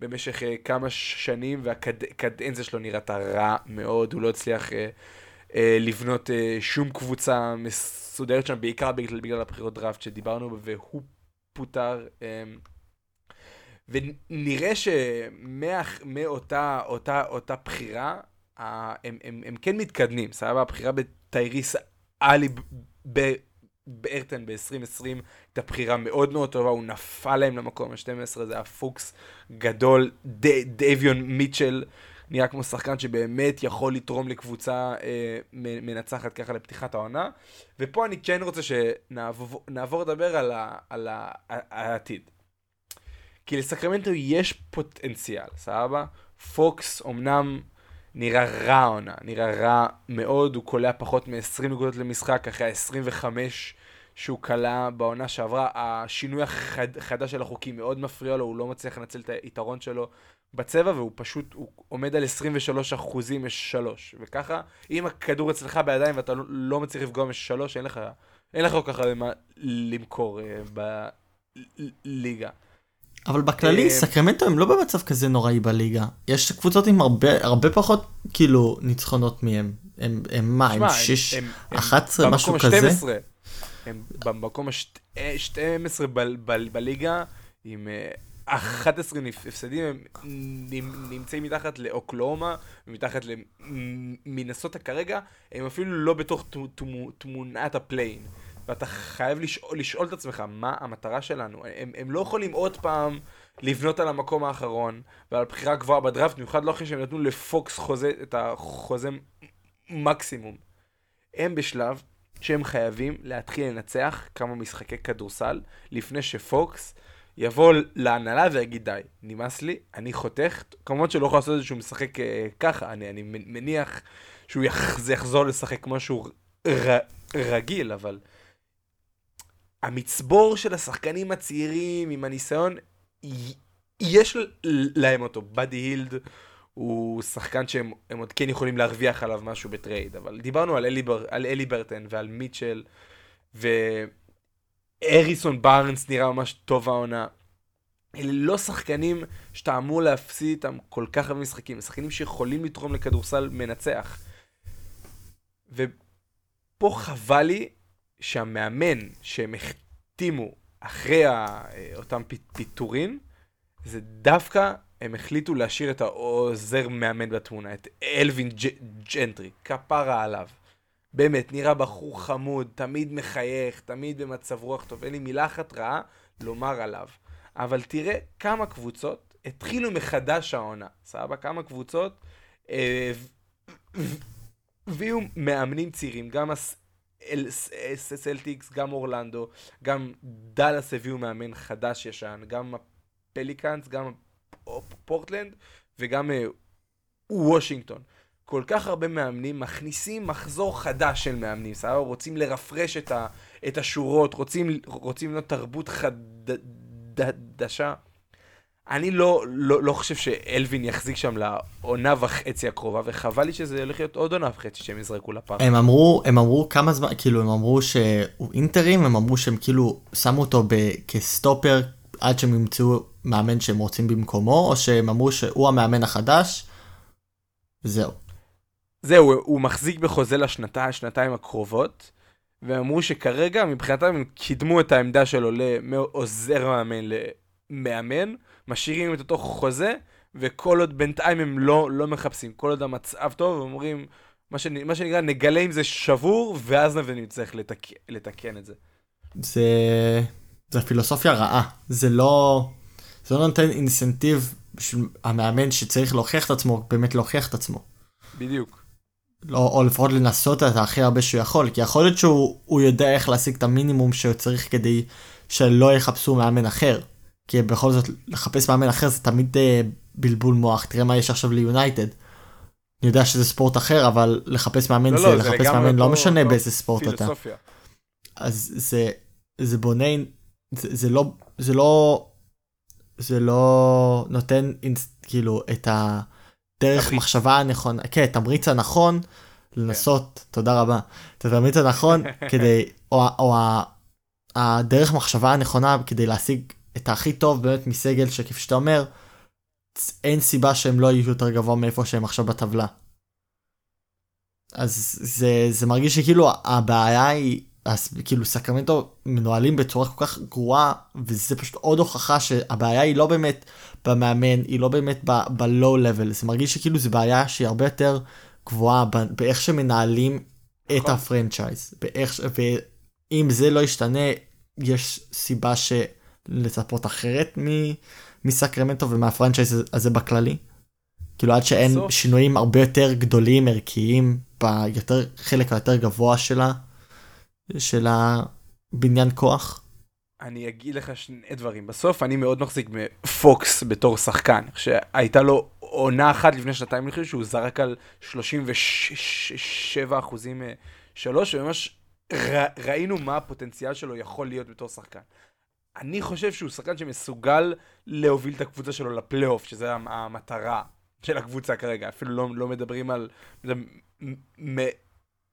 במשך uh, כמה שנים, והקדנציה שלו נראתה רע מאוד, הוא לא הצליח uh, uh, לבנות שום קבוצה מסודרת שם, בעיקר בגלל, בגלל הבחירות דראפט שדיברנו, והוא פוטר. Um, ונראה שמאותה אותה, אותה בחירה, הם, הם, הם כן מתקדמים, סבבה? הבחירה בטייריס עלי בארטן ב-2020 הייתה בחירה מאוד מאוד טובה, הוא נפל להם למקום ה-12, זה היה פוקס גדול, ד- דייוויון מיטשל, נראה כמו שחקן שבאמת יכול לתרום לקבוצה אה, מנצחת ככה לפתיחת העונה. ופה אני כן רוצה שנעבור לדבר על, ה- על ה- העתיד. כי לסקרמנטו יש פוטנציאל, סבבה? פוקס אמנם נראה רע העונה, נראה רע מאוד, הוא קולע פחות מ-20 נקודות למשחק אחרי ה-25 שהוא כלה בעונה שעברה. השינוי החדש של החוקים מאוד מפריע לו, הוא לא מצליח לנצל את היתרון שלו בצבע, והוא פשוט, הוא עומד על 23 אחוזים מ-3. וככה, אם הכדור אצלך בידיים ואתה לא, לא מצליח לפגוע מ-3, אין לך, אין לך כל כך הרבה מה למכור uh, בליגה. אבל בכללי אה, סקרמנטו הם לא במצב כזה נוראי בליגה. יש קבוצות עם הרבה, הרבה פחות כאילו ניצחונות מהם. הם, הם מה, הם 6, 11, משהו כזה? 12. הם במקום ה-12 בליגה עם 11 אה, הפסדים, הם נמצאים מתחת לאוקלהומה ומתחת למינסוטה כרגע, הם אפילו לא בתוך תמונת ה play-in. ואתה חייב לשאול, לשאול את עצמך, מה המטרה שלנו? הם, הם לא יכולים עוד פעם לבנות על המקום האחרון, ועל בחירה גבוהה בדראפט, במיוחד לא אחרי שהם נתנו לפוקס חוזה, את החוזה מקסימום. הם בשלב שהם חייבים להתחיל לנצח כמה משחקי כדורסל, לפני שפוקס יבוא להנהלה ויגיד די, נמאס לי, אני חותך, כמובן שלא יכול לעשות את זה שהוא משחק אה, ככה, אני, אני מניח שהוא יח, יחזור לשחק כמו שהוא ר, רגיל, אבל... המצבור של השחקנים הצעירים עם הניסיון, יש להם אותו. באדי הילד הוא שחקן שהם עוד כן יכולים להרוויח עליו משהו בטרייד, אבל דיברנו על הלי, בר, על הליברטון ועל מיטשל, והריסון בארנס נראה ממש טוב העונה. אלה לא שחקנים שאתה אמור להפסיד איתם כל כך הרבה משחקים, שחקנים שיכולים לתרום לכדורסל מנצח. ופה חבל לי שהמאמן שהם החתימו אחרי אותם פיטורים, זה דווקא הם החליטו להשאיר את העוזר מאמן בתמונה, את אלווין ג'נטרי, כפרה עליו. באמת, נראה בחור חמוד, תמיד מחייך, תמיד במצב רוח טוב, אין לי מילה אחת רעה לומר עליו. אבל תראה כמה קבוצות התחילו מחדש העונה, סבבה? כמה קבוצות אה, הביאו מאמנים צעירים, גם הסלטיקס, גם אורלנדו, גם דאלאס הביאו מאמן חדש ישן, גם הפליקאנס, גם פורטלנד וגם אה, וושינגטון. כל כך הרבה מאמנים מכניסים מחזור חדש של מאמנים, סבבה? רוצים לרפרש את, ה, את השורות, רוצים, רוצים לבנות תרבות חדשה. אני לא, לא, לא חושב שאלווין יחזיק שם לעונה וחצי הקרובה, וחבל לי שזה הולך להיות עוד עונה וחצי שהם יזרקו לפארק. הם אמרו, הם אמרו כמה זמן, כאילו הם אמרו שהוא אינטרים, הם אמרו שהם כאילו שמו אותו כסטופר עד שהם ימצאו מאמן שהם רוצים במקומו, או שהם אמרו שהוא המאמן החדש, וזהו. זהו, הוא מחזיק בחוזה לשנתיים, שנתיים הקרובות, ואמרו שכרגע מבחינתם הם קידמו את העמדה שלו לעוזר מאמן למאמן, משאירים את אותו חוזה, וכל עוד בינתיים הם לא, לא מחפשים, כל עוד המצב טוב, הם אומרים, מה, שנ, מה שנקרא, נגלה אם זה שבור, ואז נצטרך לתק, לתקן את זה. זה, זה פילוסופיה רעה, זה לא, זה לא נותן אינסנטיב בשביל המאמן שצריך להוכיח את עצמו, באמת להוכיח את עצמו. בדיוק. לא, או לפחות לנסות את הכי הרבה שהוא יכול, כי יכול להיות שהוא יודע איך להשיג את המינימום שהוא צריך כדי שלא יחפשו מאמן אחר. כי בכל זאת, לחפש מאמן אחר זה תמיד אה, בלבול מוח, תראה מה יש עכשיו ליונייטד. אני יודע שזה ספורט אחר, אבל לחפש מאמן לא, זה לא, זה לחפש לגמרי מאמן, לא אותו- משנה אותו באיזה ספורט אתה. פילוסופיה. אז זה, זה בונה, זה, זה לא, זה לא, זה לא נותן כאילו את הדרך תמריץ. מחשבה הנכונה, כן, תמריץ הנכון לנסות, תודה רבה, את התמריץ הנכון כדי, או, או ה- הדרך מחשבה הנכונה כדי להשיג את הכי טוב באמת מסגל שכפי שאתה אומר, אין סיבה שהם לא יהיו יותר גבוה מאיפה שהם עכשיו בטבלה. אז זה, זה מרגיש שכאילו הבעיה היא, אז כאילו סקרמנטו מנוהלים בצורה כל כך גרועה, וזה פשוט עוד הוכחה שהבעיה היא לא באמת במאמן, היא לא באמת ב-low level, זה מרגיש שכאילו זה בעיה שהיא הרבה יותר גבוהה באיך שמנהלים את נכון. הפרנצ'ייז, באיך, ואם זה לא ישתנה, יש סיבה שלצפות אחרת מ- מסקרמנטו ומהפרנצ'ייז הזה בכללי. כאילו עד שאין בסוף- שינויים הרבה יותר גדולים, ערכיים, ביותר, חלק היותר גבוה שלה, של הבניין כוח. אני אגיד לך שני דברים. בסוף אני מאוד מחזיק מפוקס בתור שחקן. שהייתה לו עונה אחת לפני שנתיים אני חושב שהוא זרק על 37 אחוזים אה, שלוש, וממש ר, ראינו מה הפוטנציאל שלו יכול להיות בתור שחקן. אני חושב שהוא שחקן שמסוגל להוביל את הקבוצה שלו לפלייאוף, המ- המטרה של הקבוצה כרגע. אפילו לא, לא מדברים על...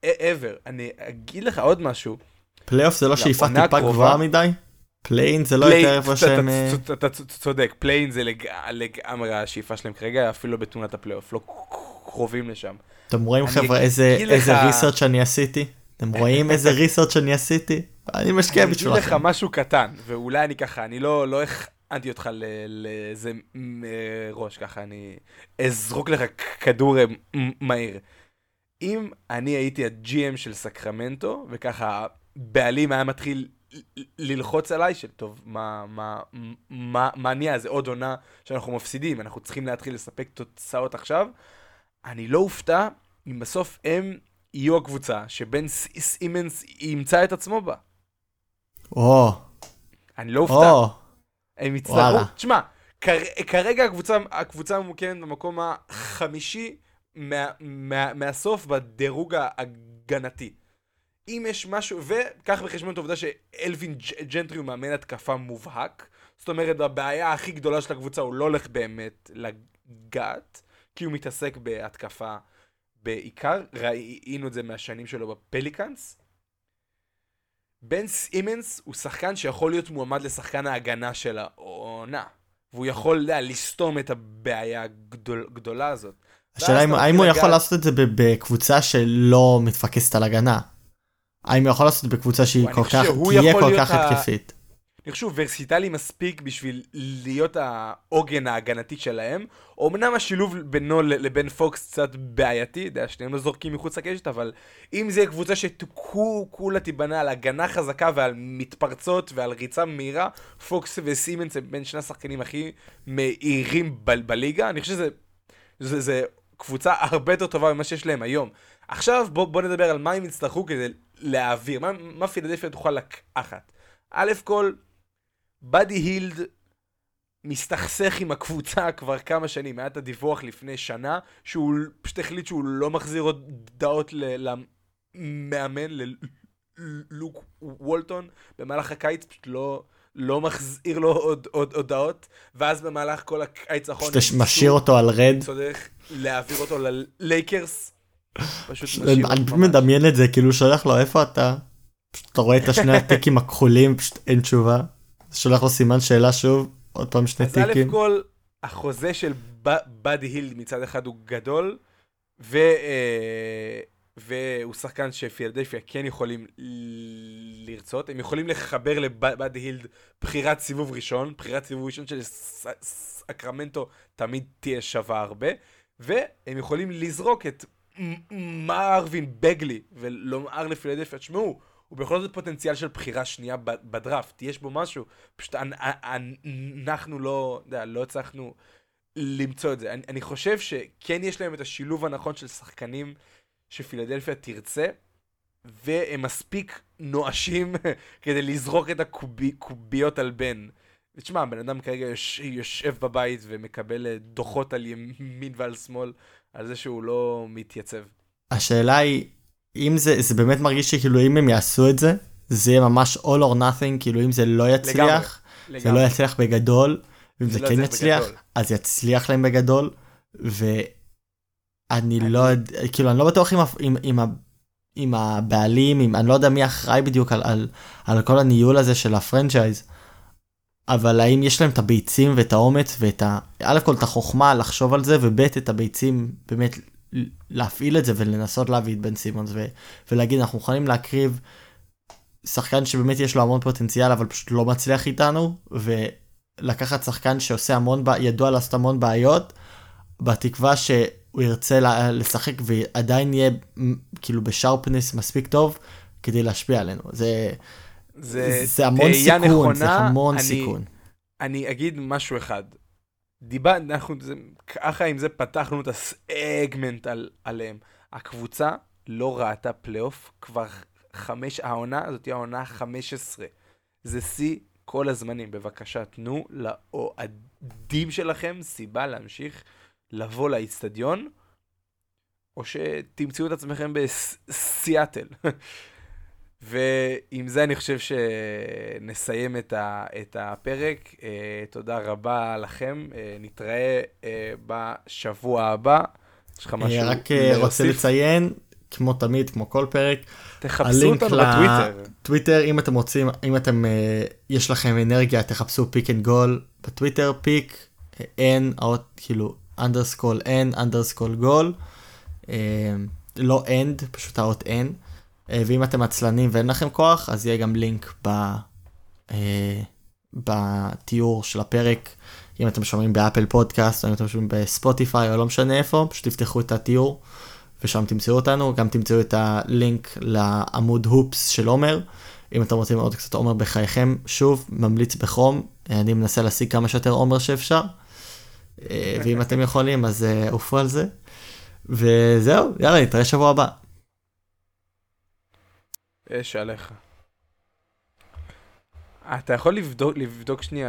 מעבר. אני אגיד לך עוד משהו. פלייאוף זה לא שאיפה לעונה טיפה גבוהה מדי? play-in זה לא יותר איפה שהם... אתה- אה, אתה- צודק, play-in זה לג- לגמרי השאיפה שלהם כרגע, אפילו לא בתמונת הפלייאוף, לא קרובים לשם. אתם רואים חבר'ה איזה research אני עשיתי? אתם רואים איזה ריסרצ' אני עשיתי? אני משקיע אני אגיד לך בשבילכם. משהו קטן, ואולי אני ככה, אני לא לא הכנתי אותך לאיזה מ- ראש, ככה אני אזרוק לך כדור אה, מהיר. אם אני הייתי הג'י.אם של סקרמנטו, וככה בעלים היה מתחיל ללחוץ עליי, של טוב, מה, מה, מה, מה נהיה, זה עוד עונה שאנחנו מפסידים, אנחנו צריכים להתחיל לספק תוצאות עכשיו, אני לא אופתע אם בסוף הם יהיו הקבוצה שבן סימנס ימצא את עצמו בה. או, אני לא אופתע. או, הם יצטרכו. תשמע, כר, כרגע הקבוצה, הקבוצה ממוקמת במקום החמישי מה, מה, מהסוף בדירוג ההגנתי. אם יש משהו, וקח בחשבון את העובדה שאלווין ג'נטרי הוא מאמן התקפה מובהק, זאת אומרת, הבעיה הכי גדולה של הקבוצה הוא לא הולך באמת לגעת, כי הוא מתעסק בהתקפה בעיקר, ראינו את זה מהשנים שלו בפליקאנס. בן סימנס הוא שחקן שיכול להיות מועמד לשחקן ההגנה של העונה. והוא יכול, יודע, לסתום את הבעיה הגדול, הגדולה הזאת. השאלה אם- האם הוא יכול לעשות את זה בקבוצה שלא מתפקסת על הגנה? האם הוא יכול לעשות את זה בקבוצה שהיא כל כך, תהיה כל כך התקפית? אני חושב שהוא ורסיטלי מספיק בשביל להיות העוגן ההגנתי שלהם. אמנם השילוב בינו לבין פוקס קצת בעייתי, אתה יודע, שניהם לא זורקים מחוץ לקשת, אבל אם זה קבוצה שכולה תיבנה על הגנה חזקה ועל מתפרצות ועל ריצה מהירה, פוקס וסימנס הם בין שני השחקנים הכי מהירים בליגה, אני חושב שזה זה, זה קבוצה הרבה יותר טובה ממה שיש להם היום. עכשיו בוא, בוא נדבר על מה הם יצטרכו כדי להעביר, מה, מה פילדלפיה תוכל לקחת. א' כל, באדי הילד מסתכסך עם הקבוצה כבר כמה שנים, היה את הדיווח לפני שנה, שהוא פשוט החליט שהוא לא מחזיר הודעות למאמן, ללוק וולטון, במהלך הקיץ פשוט לא, לא מחזיר לו עוד, עוד הודעות, ואז במהלך כל הקיץ האחרון... פשוט משאיר אותו על רד. צודק, להעביר אותו ללייקרס. אני פשוט מדמיין את זה, כאילו שולח לו איפה אתה? אתה רואה את השני הטיקים הכחולים, פשוט אין תשובה. שולח לו סימן שאלה שוב, עוד פעם שני טיקים. אז א' כל, החוזה של באדי הילד מצד אחד הוא גדול, ו... והוא שחקן שפילדלפיה כן יכולים לרצות, הם יכולים לחבר לבאדי הילד בחירת סיבוב ראשון, בחירת סיבוב ראשון של סקרמנטו תמיד תהיה שווה הרבה, והם יכולים לזרוק את מרווין בגלי ולומר לפילדלפיה, תשמעו, הוא בכל זאת פוטנציאל של בחירה שנייה בדראפט, יש בו משהו, פשוט אנחנו לא, לא הצלחנו למצוא את זה. אני חושב שכן יש להם את השילוב הנכון של שחקנים שפילדלפיה תרצה, והם מספיק נואשים כדי לזרוק את הקוביות על בן. תשמע, הבן אדם כרגע יוש, יושב בבית ומקבל אה, דוחות על ימין ועל שמאל על זה שהוא לא מתייצב. השאלה היא, אם זה, זה באמת מרגיש שכאילו אם הם יעשו את זה, זה יהיה ממש all or nothing, כאילו אם זה לא יצליח, לגמרי, זה לגמרי. לא יצליח בגדול, ואם זה, זה לא כן יצליח, בגדול. אז יצליח להם בגדול, ואני לא יודע, כאילו אני לא בטוח עם, עם, עם, עם הבעלים, עם, אני לא יודע מי אחראי בדיוק על, על, על כל הניהול הזה של הפרנצ'ייז. אבל האם יש להם את הביצים ואת האומץ ואת ה... א' כל את החוכמה לחשוב על זה, וב' את הביצים באמת להפעיל את זה ולנסות להביא את בן סימונס ו... ולהגיד אנחנו מוכנים להקריב שחקן שבאמת יש לו המון פוטנציאל אבל פשוט לא מצליח איתנו, ולקחת שחקן שעושה המון, ידוע לעשות המון בעיות, בתקווה שהוא ירצה לשחק ועדיין יהיה כאילו בשרפנס מספיק טוב כדי להשפיע עלינו. זה... זה, זה המון סיכון, נכונה, זה המון אני, סיכון. אני אגיד משהו אחד. דיבר, אנחנו, זה, ככה עם זה פתחנו את הסגמנט על, עליהם. הקבוצה לא ראתה פלייאוף כבר חמש, העונה הזאת היא העונה ה-15. זה שיא כל הזמנים. בבקשה, תנו לאוהדים שלכם סיבה להמשיך לבוא לאיצטדיון, או שתמצאו את עצמכם בסיאטל. ועם זה אני חושב שנסיים את, ה, את הפרק. Uh, תודה רבה לכם, אה, נתראה אה, בשבוע הבא. יש לך משהו רק להוסיף? רוצה לציין, כמו תמיד, כמו כל פרק, תחפשו אותנו בטוויטר. טוויטר, אם אתם רוצים, אם אתם, אה, יש לכם אנרגיה, תחפשו Pick and Goal בטוויטר, pick, N, כאילו, underscore N, underscore goal. לא and, פשוט האות N. אה, ואם אתם עצלנים ואין לכם כוח, אז יהיה גם לינק ב, אה, בתיאור של הפרק. אם אתם שומעים באפל פודקאסט, או אם אתם שומעים בספוטיפיי, או לא משנה איפה, פשוט תפתחו את התיאור, ושם תמצאו אותנו. גם תמצאו את הלינק לעמוד הופס של עומר. אם אתם רוצים עוד קצת עומר בחייכם, שוב, ממליץ בחום. אני מנסה להשיג כמה שיותר עומר שאפשר. אה, ואם אתם יכולים, אז אה, עופו על זה. וזהו, יאללה, נתראה שבוע הבא. אש עליך. אתה יכול לבדוק, לבדוק שנייה